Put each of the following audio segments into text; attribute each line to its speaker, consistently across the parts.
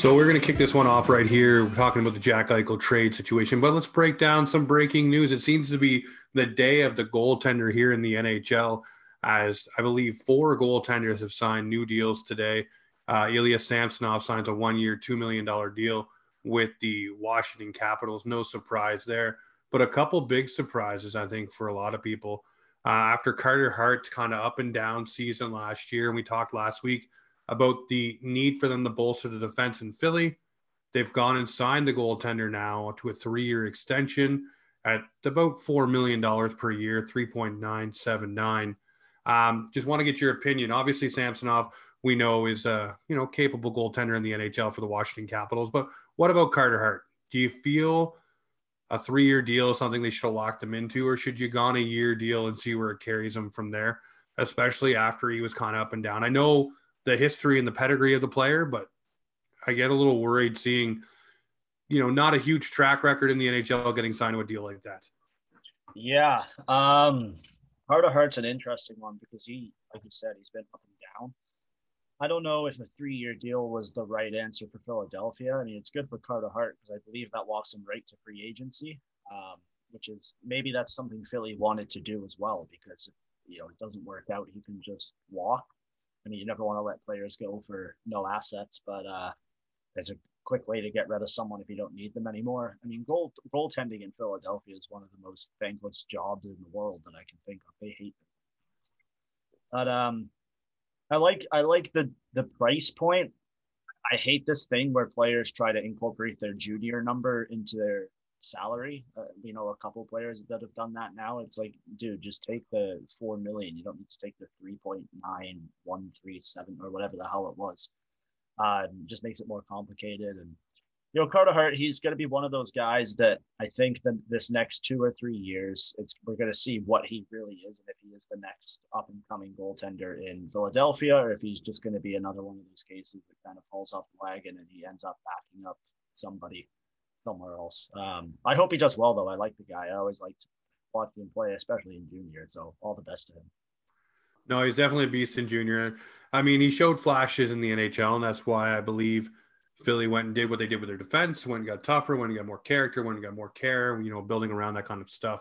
Speaker 1: So we're going to kick this one off right here. We're talking about the Jack Eichel trade situation, but let's break down some breaking news. It seems to be the day of the goaltender here in the NHL, as I believe four goaltenders have signed new deals today. Uh, Ilya Samsonov signs a one-year, two million dollar deal with the Washington Capitals. No surprise there, but a couple big surprises, I think, for a lot of people. Uh, after Carter Hart's kind of up and down season last year, and we talked last week about the need for them to bolster the defense in Philly. They've gone and signed the goaltender now to a three year extension at about $4 million per year, 3.979. Um, just want to get your opinion. Obviously, Samsonov, we know, is a you know capable goaltender in the NHL for the Washington Capitals. But what about Carter Hart? Do you feel a three year deal is something they should have locked him into, or should you go on a year deal and see where it carries him from there, especially after he was kind of up and down? I know the history and the pedigree of the player, but I get a little worried seeing, you know, not a huge track record in the NHL getting signed to a deal like that.
Speaker 2: Yeah. Um, Hart of Hart's an interesting one because he, like you said, he's been up and down. I don't know if a three-year deal was the right answer for Philadelphia. I mean, it's good for Carter Hart because I believe that walks him right to free agency, um, which is maybe that's something Philly wanted to do as well because if, you know it doesn't work out, he can just walk. I mean, you never want to let players go for no assets, but uh, there's a quick way to get rid of someone if you don't need them anymore. I mean, goal goaltending in Philadelphia is one of the most thankless jobs in the world that I can think of. They hate them. But um, I like I like the the price point. I hate this thing where players try to incorporate their junior number into their salary. Uh, you know, a couple players that have done that now. It's like, dude, just take the four million. You don't need to take the three point nine one three seven or whatever the hell it was. Uh, just makes it more complicated. And you know, Carter Hart, he's going to be one of those guys that I think that this next two or three years, it's we're going to see what he really is, and if he is the next up and coming goaltender in Philadelphia, or if he's just going to be another one of those cases that kind of falls off the wagon and he ends up backing up somebody somewhere else. Um, I hope he does well though. I like the guy. I always liked watching him play, especially in junior. So all the best to him.
Speaker 1: No, he's definitely a beast in junior. I mean, he showed flashes in the NHL, and that's why I believe Philly went and did what they did with their defense, went and got tougher, went and got more character, went and got more care, you know, building around that kind of stuff.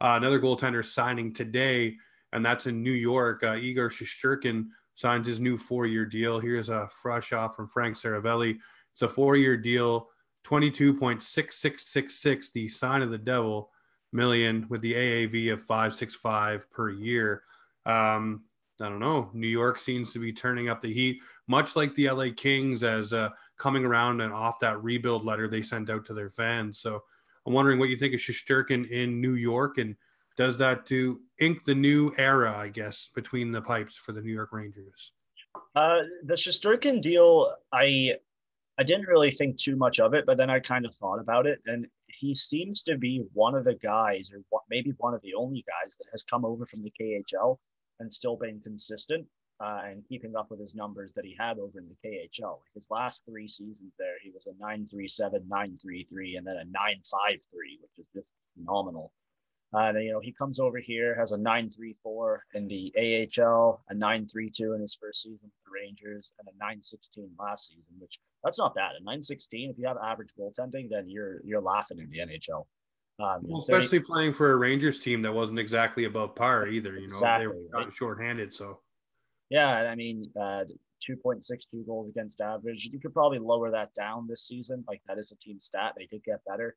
Speaker 1: Uh, another goaltender signing today, and that's in New York. Uh, Igor Shesterkin signs his new four-year deal. Here's a fresh off from Frank Seravalli. It's a four-year deal 22.6666, the sign of the devil million with the AAV of 565 per year. Um, I don't know. New York seems to be turning up the heat, much like the LA Kings, as uh, coming around and off that rebuild letter they sent out to their fans. So I'm wondering what you think of Shesterkin in New York, and does that to ink the new era, I guess, between the pipes for the New York Rangers?
Speaker 2: Uh, the Shesterkin deal, I I didn't really think too much of it, but then I kind of thought about it, and he seems to be one of the guys, or maybe one of the only guys that has come over from the KHL and still been consistent uh, and keeping up with his numbers that he had over in the KHL. His last three seasons there, he was a 937, 933, and then a 953, which is just phenomenal. Uh, and you know, he comes over here, has a 934 in the AHL, a 932 in his first season with the Rangers, and a 916 last season, which that's not bad. A 916, if you have average goaltending, then you're you're laughing in the NHL.
Speaker 1: Um, well, especially 30, playing for a Rangers team that wasn't exactly above par either. You know, exactly, they were right? shorthanded. So,
Speaker 2: yeah, I mean, uh, 2.62 goals against average. You could probably lower that down this season. Like that is a team stat. They did get better.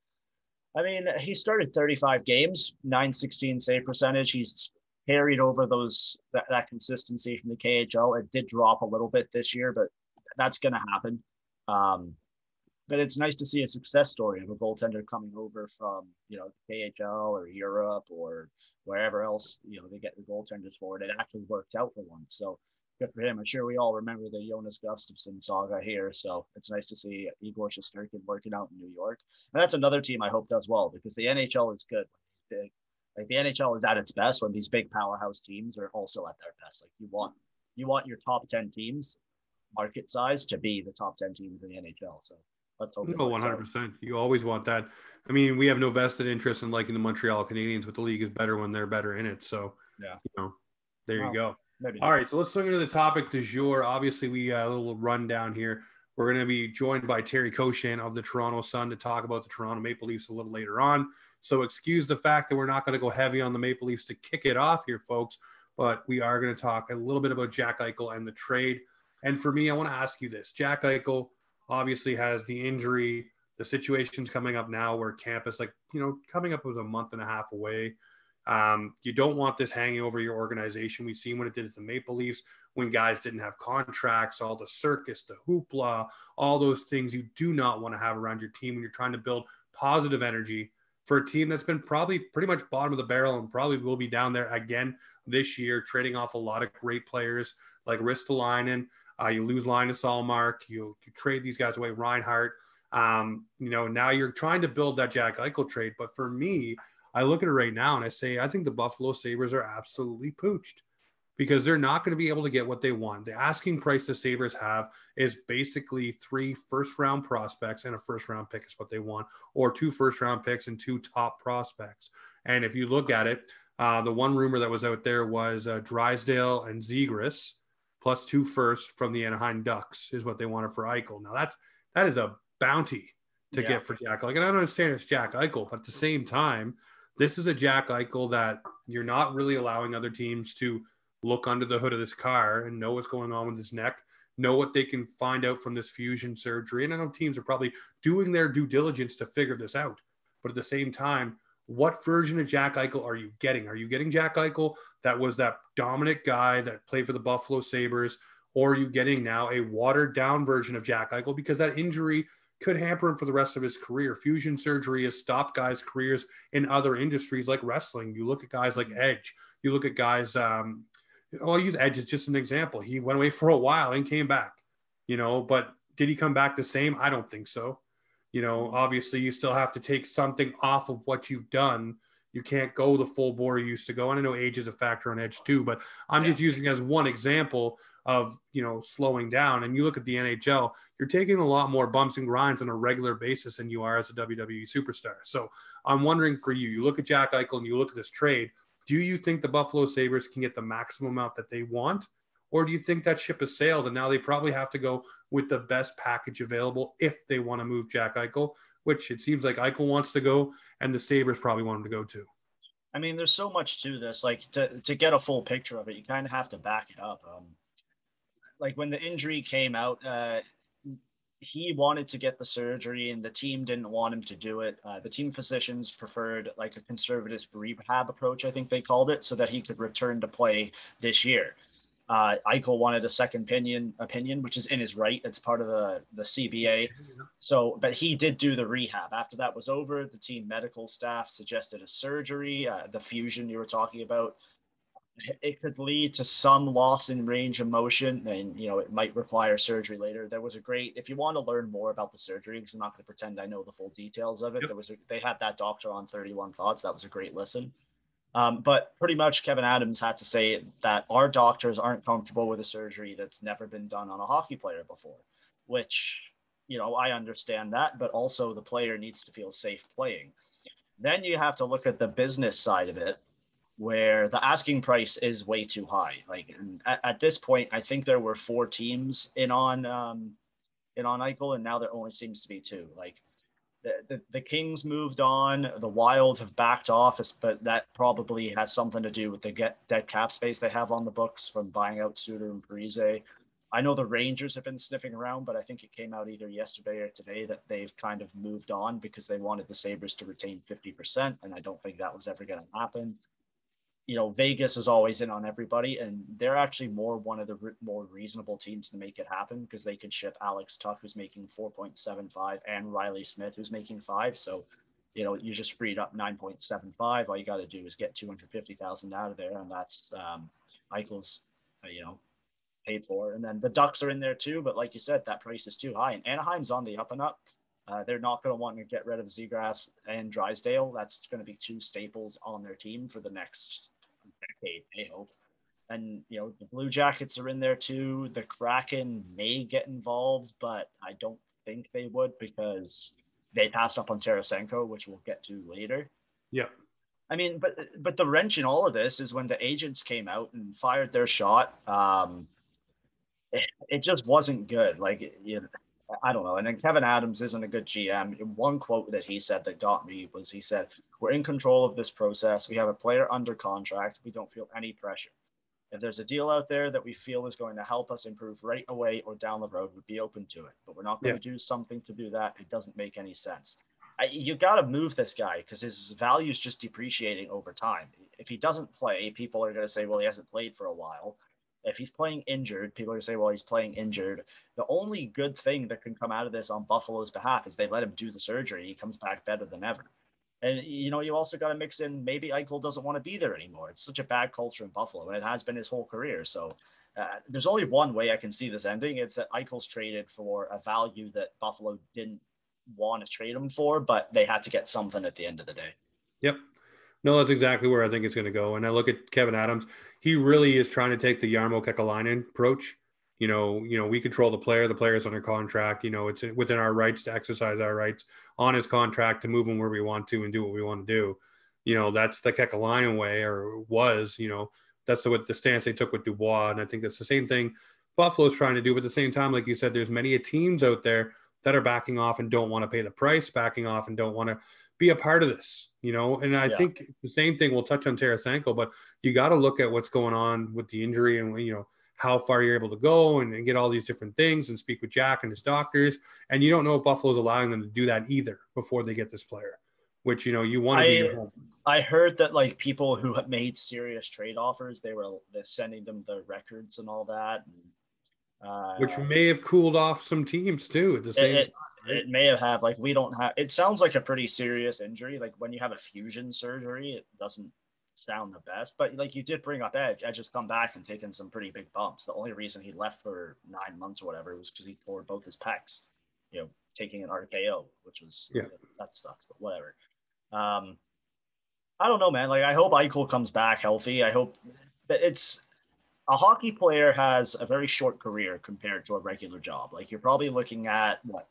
Speaker 2: I mean, he started 35 games, 916 save percentage. He's carried over those that, that consistency from the KHL. It did drop a little bit this year, but that's going to happen. Um, but it's nice to see a success story of a goaltender coming over from you know KHL or Europe or wherever else you know they get the goaltenders for it. It actually worked out for once. So good for him. I'm sure we all remember the Jonas Gustavsson saga here. So it's nice to see Igor Shesterkin working out in New York. And that's another team I hope does well because the NHL is good big like the NHL is at its best when these big powerhouse teams are also at their best. Like you want you want your top 10 teams market size to be the top 10 teams in the NHL. So Let's hope.
Speaker 1: No, oh, one hundred percent. You always want that. I mean, we have no vested interest in liking the Montreal Canadiens, but the league is better when they're better in it. So,
Speaker 2: yeah,
Speaker 1: you know, there well, you go.
Speaker 2: Maybe.
Speaker 1: All right, so let's swing into the topic du jour. Obviously, we got a little rundown here. We're going to be joined by Terry Koshan of the Toronto Sun to talk about the Toronto Maple Leafs a little later on. So, excuse the fact that we're not going to go heavy on the Maple Leafs to kick it off here, folks. But we are going to talk a little bit about Jack Eichel and the trade. And for me, I want to ask you this: Jack Eichel obviously has the injury. The situation's coming up now where camp is like you know coming up with a month and a half away. Um, you don't want this hanging over your organization. We've seen what it did at the Maple Leafs when guys didn't have contracts, all the circus, the hoopla, all those things you do not want to have around your team when you're trying to build positive energy for a team that's been probably pretty much bottom of the barrel and probably will be down there again this year, trading off a lot of great players like Ristolainen. Uh, you lose Linus Ullmark, you, you trade these guys away, Reinhart. Um, you know, now you're trying to build that Jack Eichel trade. But for me, I look at it right now and I say, I think the Buffalo Sabres are absolutely pooched because they're not going to be able to get what they want. The asking price the Sabres have is basically three first round prospects and a first round pick is what they want, or two first round picks and two top prospects. And if you look at it, uh, the one rumor that was out there was uh, Drysdale and Zegras plus two first from the Anaheim Ducks is what they wanted for Eichel. Now that's that is a bounty to yeah. get for Jack. Like, and I don't understand it's Jack Eichel, but at the same time, this is a Jack Eichel that you're not really allowing other teams to look under the hood of this car and know what's going on with his neck, know what they can find out from this fusion surgery. And I know teams are probably doing their due diligence to figure this out. But at the same time, what version of Jack Eichel are you getting? Are you getting Jack Eichel that was that dominant guy that played for the Buffalo Sabres? Or are you getting now a watered down version of Jack Eichel because that injury could hamper him for the rest of his career. Fusion surgery has stopped guys' careers in other industries like wrestling. You look at guys like Edge. You look at guys. Um, I'll use Edge as just an example. He went away for a while and came back. You know, but did he come back the same? I don't think so. You know, obviously, you still have to take something off of what you've done. You can't go the full bore you used to go. And I know age is a factor on Edge too, but I'm yeah. just using as one example of you know slowing down. And you look at the NHL, you're taking a lot more bumps and grinds on a regular basis than you are as a WWE superstar. So I'm wondering for you, you look at Jack Eichel and you look at this trade. Do you think the Buffalo Sabres can get the maximum amount that they want? Or do you think that ship has sailed and now they probably have to go with the best package available if they want to move Jack Eichel, which it seems like Eichel wants to go and the Sabres probably want him to go too?
Speaker 2: I mean, there's so much to this. Like to, to get a full picture of it, you kind of have to back it up. Um, like when the injury came out, uh, he wanted to get the surgery and the team didn't want him to do it. Uh, the team physicians preferred like a conservative rehab approach, I think they called it, so that he could return to play this year. Uh, Eichel wanted a second opinion, opinion, which is in his right. It's part of the the CBA. So, but he did do the rehab. After that was over, the team medical staff suggested a surgery, uh, the fusion you were talking about it could lead to some loss in range of motion and you know it might require surgery later there was a great if you want to learn more about the surgery because i'm not going to pretend i know the full details of it yep. there was a, they had that doctor on 31 thoughts that was a great listen um, but pretty much Kevyn Adams had to say that our doctors aren't comfortable with a surgery that's never been done on a hockey player before which you know i understand that but also the player needs to feel safe playing then you have to look at the business side of it where the asking price is way too high. Like at, at, this point, I think there were four teams in on um, in on Eichel, and now there only seems to be two. Like the, the, Kings moved on, the Wild have backed off, but that probably has something to do with the get dead cap space they have on the books from buying out Suter and Parise. I know the Rangers have been sniffing around, but I think it came out either yesterday or today that they've kind of moved on because they wanted the Sabres to retain 50%. And I don't think that was ever going to happen you know, Vegas is always in on everybody, and they're actually more one of the re- more reasonable teams to make it happen because they can ship Alex Tuch, who's making 4.75, and Riley Smith, who's making five. So, you know, you just freed up 9.75. All you got to do is get 250,000 out of there, and that's um, Eichel's, uh, you know, paid for. And then the Ducks are in there too, but like you said, that price is too high, and Anaheim's on the up and up. Uh, they're not going to want to get rid of Zegras and Drysdale. That's going to be two staples on their team for the next decade, I hope. And you know, the Blue Jackets are in there too. The Kraken may get involved, but I don't think they would because they passed up on Tarasenko, which we'll get to later.
Speaker 1: Yeah.
Speaker 2: I mean, but but the wrench in all of this is when the agents came out and fired their shot. Um, it, it just wasn't good. Like you know, I don't know. And then Kevyn Adams isn't a good GM. One quote that he said that got me was he said, "We're in control of this process. We have a player under contract. We don't feel any pressure. If there's a deal out there that we feel is going to help us improve right away or down the road, we'd be open to it. But we're not going yeah. to do something to do that. It doesn't make any sense. I, you got to move this guy because his value is just depreciating over time. If he doesn't play, people are going to say, well, he hasn't played for a while. If he's playing injured, people are going to say, well, he's playing injured. The only good thing that can come out of this on Buffalo's behalf is they let him do the surgery. He comes back better than ever. And you know, you also got to mix in maybe Eichel doesn't want to be there anymore. It's such a bad culture in Buffalo, and it has been his whole career. So uh, there's only one way I can see this ending. It's that Eichel's traded for a value that Buffalo didn't want to trade him for, but they had to get something at the end of the day.
Speaker 1: Yep. No, that's exactly where I think it's going to go. And I look at Kevyn Adams. He really is trying to take the Jarmo Kekalainen approach you know, you know, we control the player. The player is under contract. You know, it's within our rights to exercise our rights on his contract to move him where we want to and do what we want to do. You know, that's the Kekalainen way, or was. You know, that's what the stance they took with Dubois, and I think that's the same thing Buffalo's trying to do. But at the same time, like you said, there's many teams out there that are backing off and don't want to pay the price, backing off and don't want to be a part of this, you know. And I yeah. think the same thing. We'll touch on Tarasenko, but you got to look at what's going on with the injury and you know how far you're able to go and, and, get all these different things and speak with Jack and his doctors. And you don't know if Buffalo's allowing them to do that either before they get this player, which, you know, you want to
Speaker 2: home. I heard that like people who have made serious trade offers, they were sending them the records and all that. And,
Speaker 1: uh, which may have cooled off some teams too at the same
Speaker 2: it,
Speaker 1: time.
Speaker 2: It may have had like we don't have. It sounds like a pretty serious injury. Like when you have a fusion surgery, it doesn't sound the best. But like you did bring up Edge. Edge has come back and taken some pretty big bumps. The only reason he left for nine months or whatever was because he tore both his pecs, you know, taking an RKO, which was
Speaker 1: yeah.
Speaker 2: that sucks, but whatever. Um, I don't know, man. Like I hope Eichel comes back healthy. I hope that it's a hockey player has a very short career compared to a regular job. Like you're probably looking at what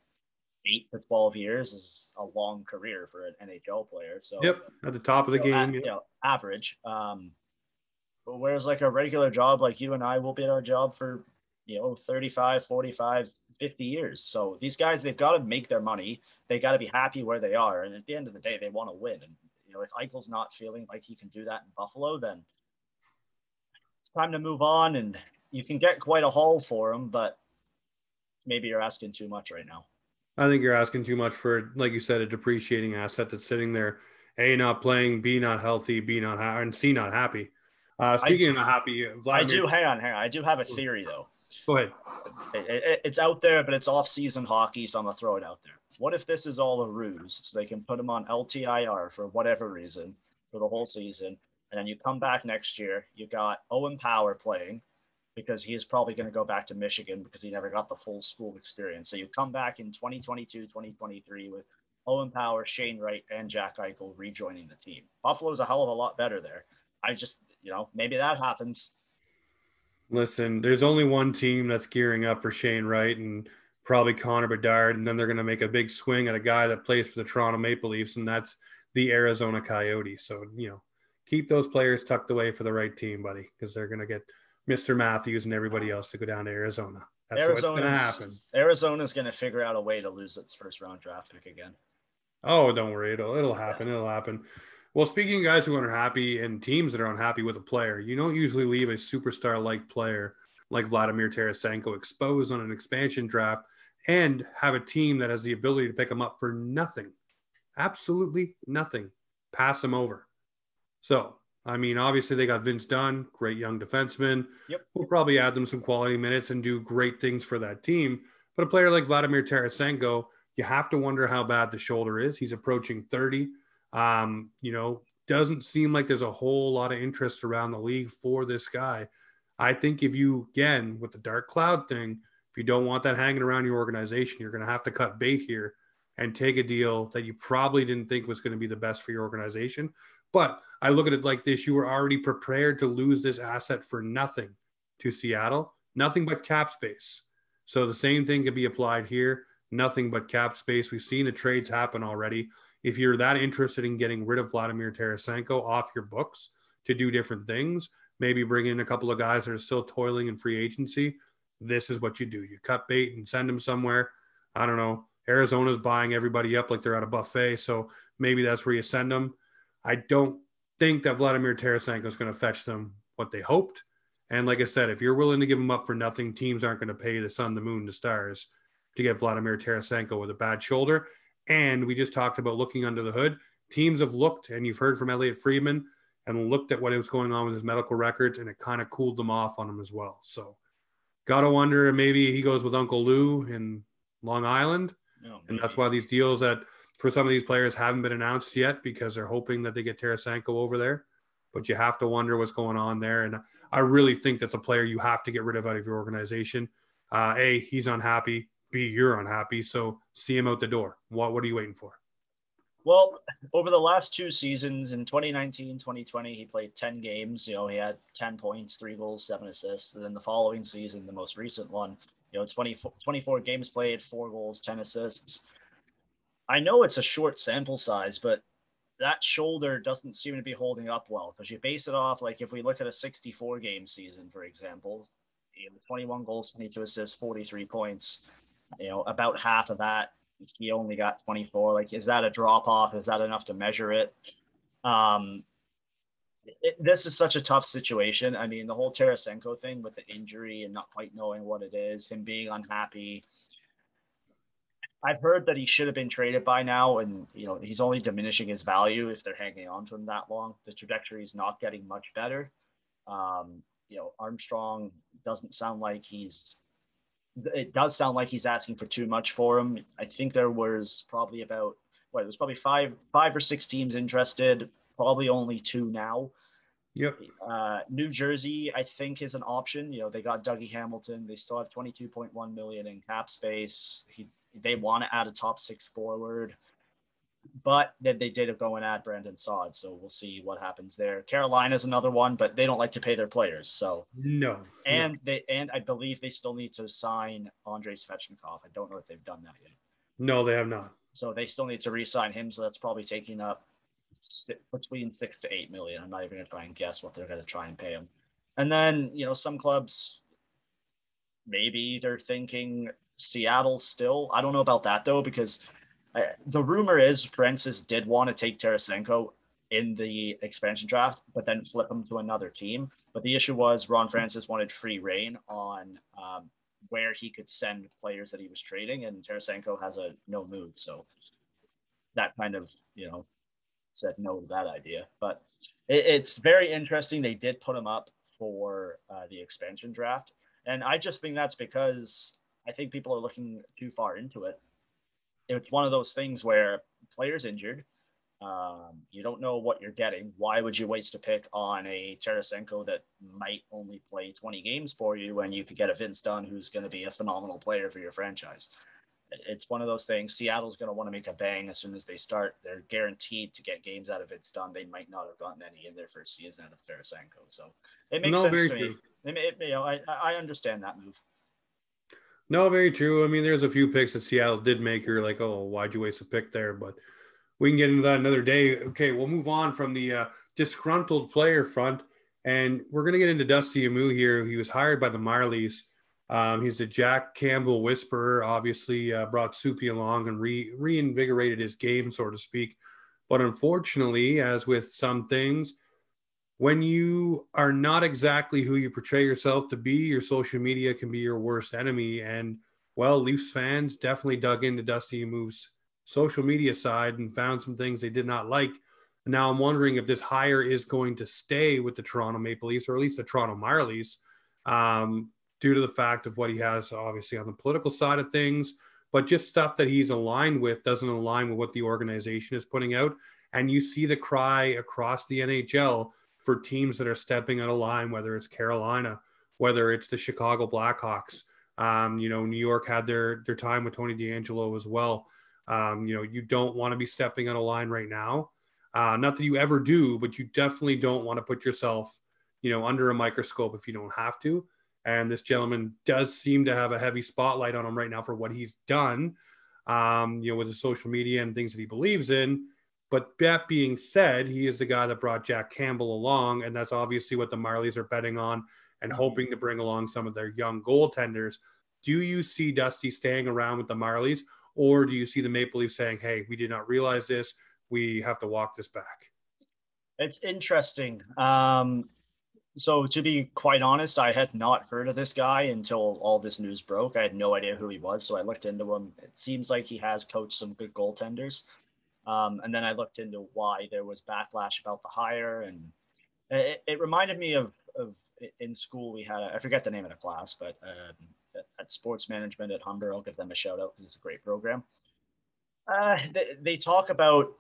Speaker 2: eight to 12 years is a long career for an NHL player. So,
Speaker 1: yep, at the top of the
Speaker 2: you
Speaker 1: know, game,
Speaker 2: you know, average. Um, but whereas like a regular job, like you and I will be at our job for, you know, 35, 45, 50 years. So these guys, they've got to make their money. They got to be happy where they are. And at the end of the day, they want to win. And, you know, if Eichel's not feeling like he can do that in Buffalo, then it's time to move on. And you can get quite a haul for him, but maybe you're asking too much right now.
Speaker 1: I think you're asking too much for, like you said, a depreciating asset that's sitting there. A not playing, B not healthy, B not ha- and C not happy. Uh, speaking of not happy,
Speaker 2: Vladimir- I do. Hang on, hang on. I do have a theory though.
Speaker 1: Go ahead.
Speaker 2: It, it, it's out there, but it's off-season hockey, so I'm gonna throw it out there. What if this is all a ruse, so they can put him on LTIR for whatever reason for the whole season, and then you come back next year, you got Owen Power playing, because he is probably going to go back to Michigan because he never got the full school experience. So you come back in 2022, 2023 with Owen Power, Shane Wright, and Jack Eichel rejoining the team. Buffalo's a hell of a lot better there. I just, you know, maybe that happens.
Speaker 1: Listen, there's only one team that's gearing up for Shane Wright and probably Connor Bedard, and then they're going to make a big swing at a guy that plays for the Toronto Maple Leafs, and that's the Arizona Coyotes. So, you know, keep those players tucked away for the right team, buddy, because they're going to get – Mr. Matthews and everybody else to go down to Arizona. That's Arizona's, what's going to happen.
Speaker 2: Arizona's going to figure out a way to lose its first round draft pick again.
Speaker 1: Oh, don't worry. It'll, it'll happen. Yeah. It'll happen. Well, speaking of guys who are unhappy and teams that are unhappy with a player, you don't usually leave a superstar like player like Vladimir Tarasenko exposed on an expansion draft and have a team that has the ability to pick him up for nothing. Absolutely nothing. Pass him over. So I mean, obviously they got Vince Dunn, great young defenseman.
Speaker 2: Yep.
Speaker 1: We'll probably add them some quality minutes and do great things for that team. But a player like Vladimir Tarasenko, you have to wonder how bad the shoulder is. He's approaching 30. Um, you know, doesn't seem like there's a whole lot of interest around the league for this guy. I think if you, again, with the dark cloud thing, if you don't want that hanging around your organization, you're going to have to cut bait here and take a deal that you probably didn't think was going to be the best for your organization. But I look at it like this you were already prepared to lose this asset for nothing to Seattle, nothing but cap space. So the same thing could be applied here. nothing but cap space. We've seen the trades happen already. If you're that interested in getting rid of Vladimir Tarasenko off your books to do different things, maybe bring in a couple of guys that are still toiling in free agency, this is what you do. You cut bait and send them somewhere. I don't know. Arizona's buying everybody up like they're at a buffet. So maybe that's where you send them. I don't think that Vladimir Tarasenko is going to fetch them what they hoped. And like I said, if you're willing to give them up for nothing, teams aren't going to pay the sun, the moon, the stars to get Vladimir Tarasenko with a bad shoulder. And we just talked about looking under the hood. Teams have looked, and you've heard from Elliotte Friedman, and looked at what was going on with his medical records, and it kind of cooled them off on him as well. So, gotta wonder maybe he goes with Uncle Lou in Long Island, no, and that's why these deals that for some of these players haven't been announced yet because they're hoping that they get Tarasenko over there. But you have to wonder what's going on there, and I really think that's a player you have to get rid of out of your organization. Uh, a, he's unhappy. B, you're unhappy. So see him out the door. What What are you waiting for?
Speaker 2: Well, over the last two seasons in 2019, 2020, he played 10 games. You know, he had 10 points, three goals, seven assists. And then the following season, the most recent one, you know, 24, 24 games played, four goals, 10 assists. I know it's a short sample size, but that shoulder doesn't seem to be holding up well because you base it off like if we look at a 64 game season, for example, you know, 21 goals, 22 assists, 43 points you know, about half of that, he only got 24. Like, is that a drop off? Is that enough to measure it? Um, it, this is such a tough situation. I mean, the whole Tarasenko thing with the injury and not quite knowing what it is, him being unhappy. I've heard that he should have been traded by now, and you know he's only diminishing his value if they're hanging on to him that long. The trajectory is not getting much better. Um, you know, Armstrong doesn't sound like he's it does sound like he's asking for too much for him. I think there was probably about what it was probably five five or six teams interested, probably only two now.
Speaker 1: Yep.
Speaker 2: Uh, New Jersey, I think, is an option. You know, they got Dougie Hamilton. They still have 22.1 million in cap space. He they want to add a top six forward but then they did go and add Brandon Sod. so we'll see what happens there. Carolina's another one, but they don't like to pay their players, so
Speaker 1: no.
Speaker 2: And no. they and I believe they still need to sign Andrei Svechnikov. I don't know if they've done that yet.
Speaker 1: No, they have not.
Speaker 2: So they still need to re-sign him. So that's probably taking up between six to eight million. I'm not even gonna try and guess what they're gonna try and pay him. And then you know some clubs, maybe they're thinking Seattle still. I don't know about that though because the rumor is Francis did want to take Tarasenko in the expansion draft, but then flip him to another team. But the issue was Ron Francis wanted free reign on um, where he could send players that he was trading, and Tarasenko has a no move, so that kind of you know said no to that idea. But it, it's very interesting. They did put him up for uh, the expansion draft, and I just think that's because I think people are looking too far into it it's one of those things where players injured. Um, you don't know what you're getting. Why would you waste a pick on a Tarasenko that might only play 20 games for you when you could get a Vince Dunn who's going to be a phenomenal player for your franchise? It's one of those things. Seattle's going to want to make a bang as soon as they start. They're guaranteed to get games out of Vince Dunn. They might not have gotten any in their first season out of Tarasenko. So it makes no, sense to me. It, it, you know, I, I understand that move.
Speaker 1: No, very true. I mean, there's a few picks that Seattle did make. You're like, oh, why'd you waste a pick there? But we can get into that another day. Okay, we'll move on from the uh, disgruntled player front, and we're to get into Dusty Imoo here. He was hired by the Marlies. Um, he's a Jack Campbell whisperer. Obviously, uh, brought Soupy along and re- reinvigorated his game, so to speak. But unfortunately, as with some things, when you are not exactly who you portray yourself to be, your social media can be your worst enemy. And well, Leafs fans definitely dug into Dusty Imoo's social media side and found some things they did not like. Now I'm wondering if this hire is going to stay with the Toronto Maple Leafs or at least the Toronto Marlies, um, due to the fact of what he has obviously on the political side of things, but just stuff that he's aligned with doesn't align with what the organization is putting out. And you see the cry across the NHL for teams that are stepping out of line, whether it's Carolina, whether it's the Chicago Blackhawks. Um, you know, New York had their their time with Tony DeAngelo as well. Um, you know, you don't want to be stepping out of line right now. Uh, not that you ever do, but you definitely don't want to put yourself, you know, under a microscope if you don't have to. And this gentleman does seem to have a heavy spotlight on him right now for what he's done. um, you know, with his social media and things that he believes in. But that being said, he is the guy that brought Jack Campbell along, and that's obviously what the Marlies are betting on and hoping to bring along some of their young goaltenders. Do you see Dusty staying around with the Marlies, or do you see the Maple Leafs saying, "Hey, we did not realize this. We have to walk this back"?
Speaker 2: It's interesting. Um, so to be quite honest, I had not heard of this guy until all this news broke. I had no idea who he was, so I looked into him. It seems like he has coached some good goaltenders. Um, and then I looked into why there was backlash about the hire, and it, it reminded me of, of in school we had a, I forget the name of the class, but um, at sports management at Humber, I'll give them a shout out because it's a great program. Uh, they, they talk about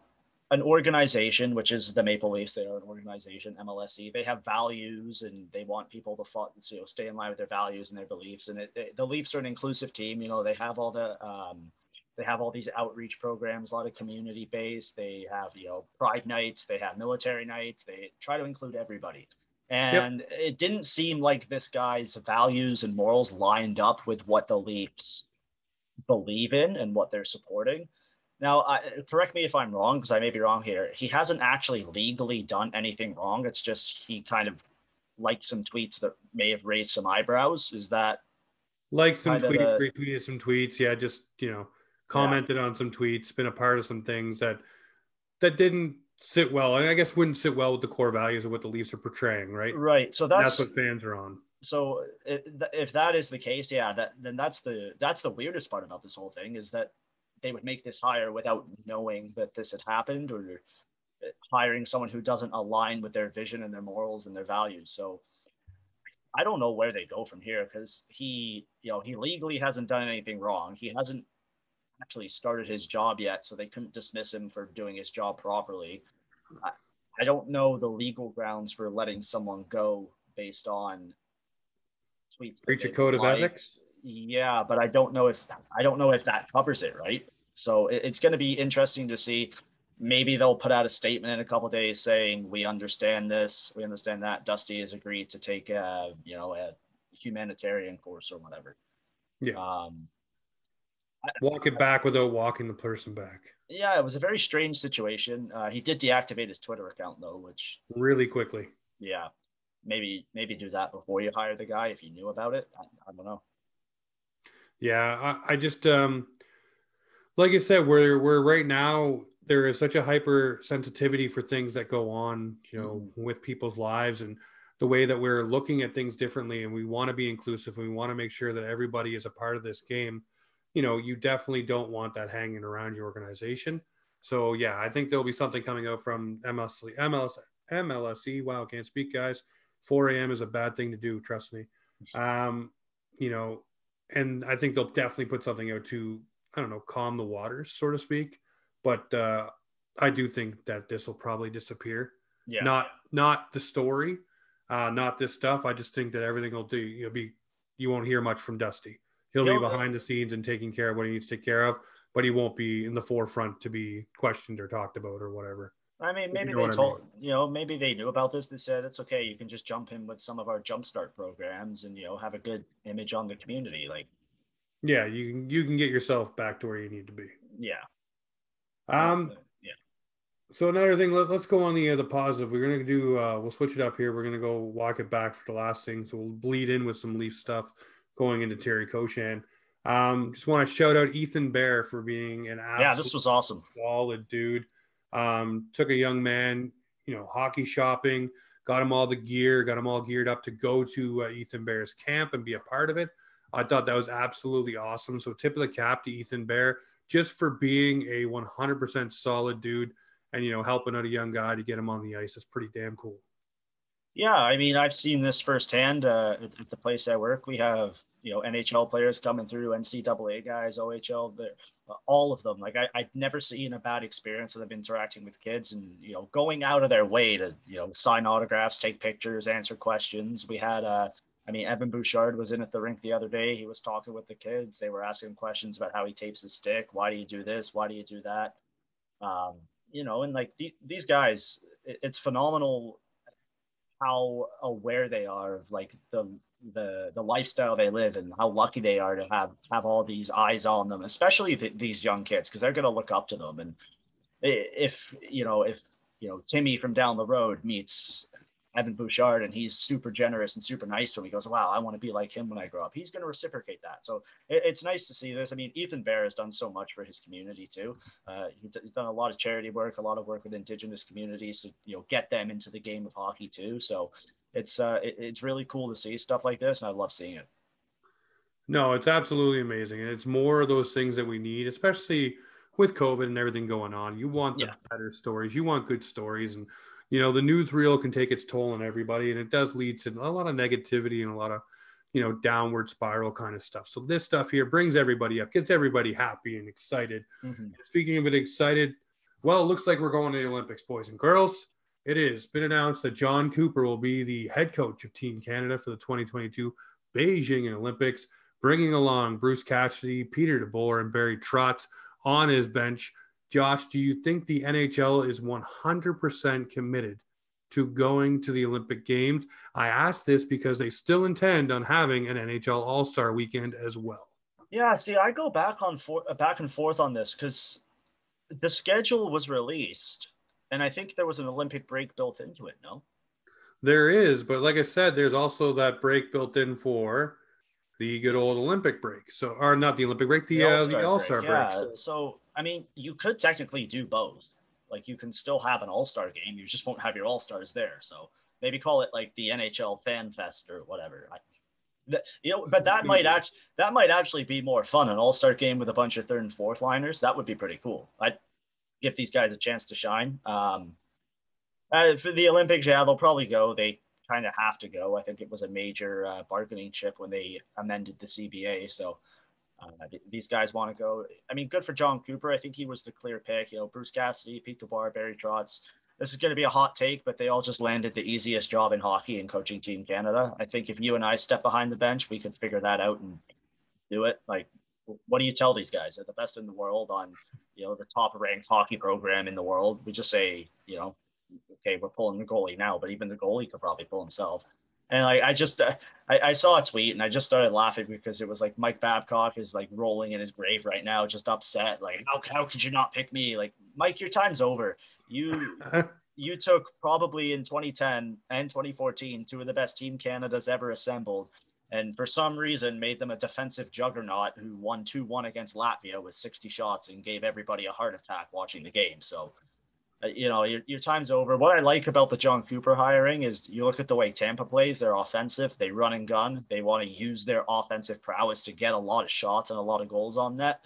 Speaker 2: an organization, which is the Maple Leafs, they are an organization, MLSE. They have values and they want people to follow, you know, stay in line with their values and their beliefs. And it, it, the Leafs are an inclusive team. You know, they have all the um, they have all these outreach programs, a lot of community based. They have you know pride nights, they have military nights. They try to include everybody. And yep. it didn't seem like this guy's values and morals lined up with what the Leafs believe in and what they're supporting. Now, I, correct me if I'm wrong, because I may be wrong here. He hasn't actually legally done anything wrong. It's just he kind of liked some tweets that may have raised some eyebrows. Is that
Speaker 1: like some tweets, the... retweeted some tweets? Yeah, just you know, commented yeah. on some tweets, been a part of some things that that didn't sit well. I guess wouldn't sit well with the core values of what the Leafs are portraying, right?
Speaker 2: Right. So that's,
Speaker 1: that's what fans are on.
Speaker 2: So if that is the case, yeah, that then that's the that's the weirdest part about this whole thing is that they would make this hire without knowing that this had happened or hiring someone who doesn't align with their vision and their morals and their values. So I don't know where they go from here because he, you know, he legally hasn't done anything wrong. He hasn't actually started his job yet, so they couldn't dismiss him for doing his job properly. I, I don't know the legal grounds for letting someone go based on
Speaker 1: tweets. Breach a code liked. of ethics.
Speaker 2: Yeah, but I don't know if I don't know if that covers it, right? So it, it's going to be interesting to see. Maybe they'll put out a statement in a couple days saying we understand this, we understand that. Dusty has agreed to take a you know a humanitarian course or whatever.
Speaker 1: Yeah. Um, Walk it back without walking the person back.
Speaker 2: Yeah, it was a very strange situation. Uh, he did deactivate his Twitter account though, which
Speaker 1: really quickly.
Speaker 2: Yeah, maybe maybe do that before you hire the guy if you knew about it. I, I don't know.
Speaker 1: Yeah, I, I just um, like I said, we're we're right now there is such a hypersensitivity for things that go on, you know, mm. with people's lives and the way that we're looking at things differently, and we want to be inclusive, and we want to make sure that everybody is a part of this game. You know, you definitely don't want that hanging around your organization. So yeah, I think there'll be something coming out from MLSE, MLS, MLSE. Wow, can't speak, guys. 4 a.m. is a bad thing to do. Trust me. Um, you know, and I think they'll definitely put something out to I don't know calm the waters, so to speak. But uh, I do think that this will probably disappear. Yeah. Not not the story, uh, not this stuff. I just think that everything will do. You'll be you won't hear much from Dusty. He'll be behind the scenes and taking care of what he needs to take care of, but he won't be in the forefront to be questioned or talked about or whatever.
Speaker 2: I mean, maybe you know they told, I mean. you know, maybe they knew about this. They said it's okay. You can just jump in with some of our jumpstart programs and you know have a good image on the community. Like,
Speaker 1: yeah, you can you can get yourself back to where you need to be.
Speaker 2: Yeah.
Speaker 1: Um. Yeah. So another thing, let, us go on the uh, the positive. We're gonna do. Uh, we'll switch it up here. We're gonna go walk it back for the last thing. So we'll bleed in with some Leaf stuff going into Terry Koshan. Um, just want to shout out Ethan Bear for being an
Speaker 2: yeah, this was awesome,
Speaker 1: solid dude. Um, took a young man, you know, hockey shopping, got him all the gear, got him all geared up to go to uh, Ethan Bear's camp and be a part of it. I thought that was absolutely awesome. So tip of the cap to Ethan Bear just for being a 100% solid dude and you know helping out a young guy to get him on the ice. That's pretty damn cool.
Speaker 2: Yeah, I mean, I've seen this firsthand uh, at, at the place I work. We have you know NHL players coming through, NCAA guys, OHL, uh, all of them. Like I, I've never seen a bad experience of them interacting with kids and you know going out of their way to you know sign autographs, take pictures, answer questions. We had uh, I mean, Evan Bouchard was in at the rink the other day. He was talking with the kids. They were asking questions about how he tapes his stick. Why do you do this? Why do you do that? Um, you know, and like the, these guys, it, it's phenomenal how aware they are of like the the the lifestyle they live and how lucky they are to have have all these eyes on them, especially the, these young kids, because they're going to look up to them. And if you know if you know Timmy from down the road meets Evan Bouchard and he's super generous and super nice to him. He goes, Wow, I want to be like him when I grow up. He's going to reciprocate that. So it, it's nice to see this. I mean, Ethan Bear has done so much for his community too. Uh, he's done a lot of charity work, a lot of work with Indigenous communities to you know get them into the game of hockey too. So it's uh, it, it's really cool to see stuff like this, and I love seeing it.
Speaker 1: No, it's absolutely amazing, and it's more of those things that we need, especially with COVID and everything going on. You want the yeah. better stories, you want good stories, and you know, the newsreel can take its toll on everybody, and it does lead to a lot of negativity and a lot of, you know, downward spiral kind of stuff. So this stuff here brings everybody up, gets everybody happy and excited. Mm-hmm. Speaking of it, excited. Well, it looks like we're going to the Olympics, boys and girls. It is been announced that Jon Cooper will be the head coach of Team Canada for the 2022 Beijing Olympics, bringing along Bruce Cassidy, Peter DeBoer, and Barry Trotz on his bench. Josh, do you think the NHL is 100% committed to going to the Olympic Games? I ask this because they still intend on having an NHL All Star weekend as well.
Speaker 2: Yeah, see, I go back on for, back and forth on this because the schedule was released, and I think there was an Olympic break built into it. No,
Speaker 1: there is, but like I said, there's also that break built in for the good old Olympic break. So, or not the Olympic break, the the All Star uh, break.
Speaker 2: break. Yeah. So, so I mean, you could technically do both. Like you can still have an All Star game, you just won't have your All Stars there. So maybe call it like the NHL Fan Fest or whatever. I, you know, but that might actually that might actually be more fun. An All Star game with a bunch of third and fourth liners that would be pretty cool. I'd give these guys a chance to shine. Um, uh, for the Olympics, yeah, they'll probably go. They kind of have to go. I think it was a major uh, bargaining chip when they amended the CBA. So uh, these guys want to go. I mean, good for Jon Cooper. I think he was the clear pick. You know, Bruce Cassidy, Pete DeBoer, Barry Trotz. This is going to be a hot take, but they all just landed the easiest job in hockey and coaching Team Canada. I think if you and I step behind the bench, we could figure that out and do it. Like, what do you tell these guys? They're the best in the world on, you know, the top ranked hockey program in the world. We just say, you know, okay, we're pulling the goalie now, but even the goalie could probably pull himself. And like I just uh, I, I saw a tweet and I just started laughing because it was like Mike Babcock is like rolling in his grave right now, just upset. Like how how could you not pick me? Like Mike, your time's over. You you took probably in 2010 and 2014 two of the best team Canada's ever assembled, and for some reason made them a defensive juggernaut who won 2-1 against Latvia with 60 shots and gave everybody a heart attack watching the game. So Uh, you know, your, your time's over. What I like about the Jon Cooper hiring is you look at the way Tampa plays, they're offensive, they run and gun, they want to use their offensive prowess to get a lot of shots and a lot of goals on net.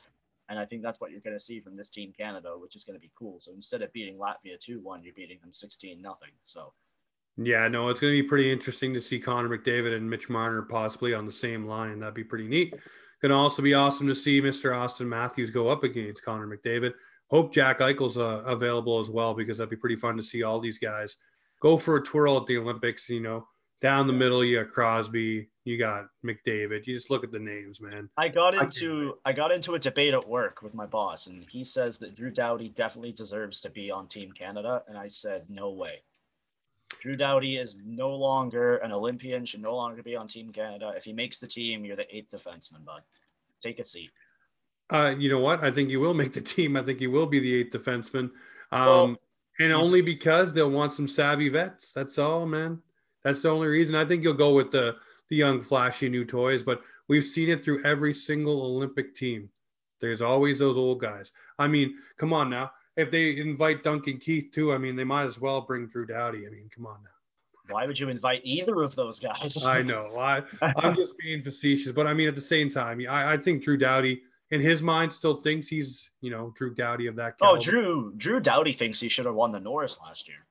Speaker 2: And I think that's what you're going to see from this team, Canada, which is going to be cool. So instead of beating Latvia 2 1, you're beating them 16 nothing. So,
Speaker 1: yeah, no, it's going to be pretty interesting to see Connor McDavid and Mitch Marner possibly on the same line. That'd be pretty neat. Going to also be awesome to see Mr. Austin Matthews go up against Connor McDavid hope Jack Eichel's uh, available as well because that'd be pretty fun to see all these guys go for a twirl at the Olympics. You know, down the middle, you got Crosby, you got McDavid. You just look at the names, man.
Speaker 2: I got into I, I got into a debate at work with my boss, and he says that Drew Doughty definitely deserves to be on Team Canada, and I said no way. Drew Doughty is no longer an Olympian, should no longer be on Team Canada. If he makes the team, you're the eighth defenseman, bud. Take a seat.
Speaker 1: Uh, you know what? I think he will make the team. I think he will be the eighth defenseman. Um, well, and only because they'll want some savvy vets. That's all, man. That's the only reason. I think you'll go with the the young, flashy new toys. But we've seen it through every single Olympic team. There's always those old guys. I mean, come on now. If they invite Duncan Keith too, I mean, they might as well bring Drew Doughty. I mean, come on now.
Speaker 2: Why would you invite either of those guys?
Speaker 1: I know. I, I'm just being facetious, but I mean, at the same time, I, I think Drew Doughty – in his mind still thinks he's you know Drew Doughty of that.
Speaker 2: Oh, caliber. Oh, Drew Drew Doughty thinks he should have won the Norris last year.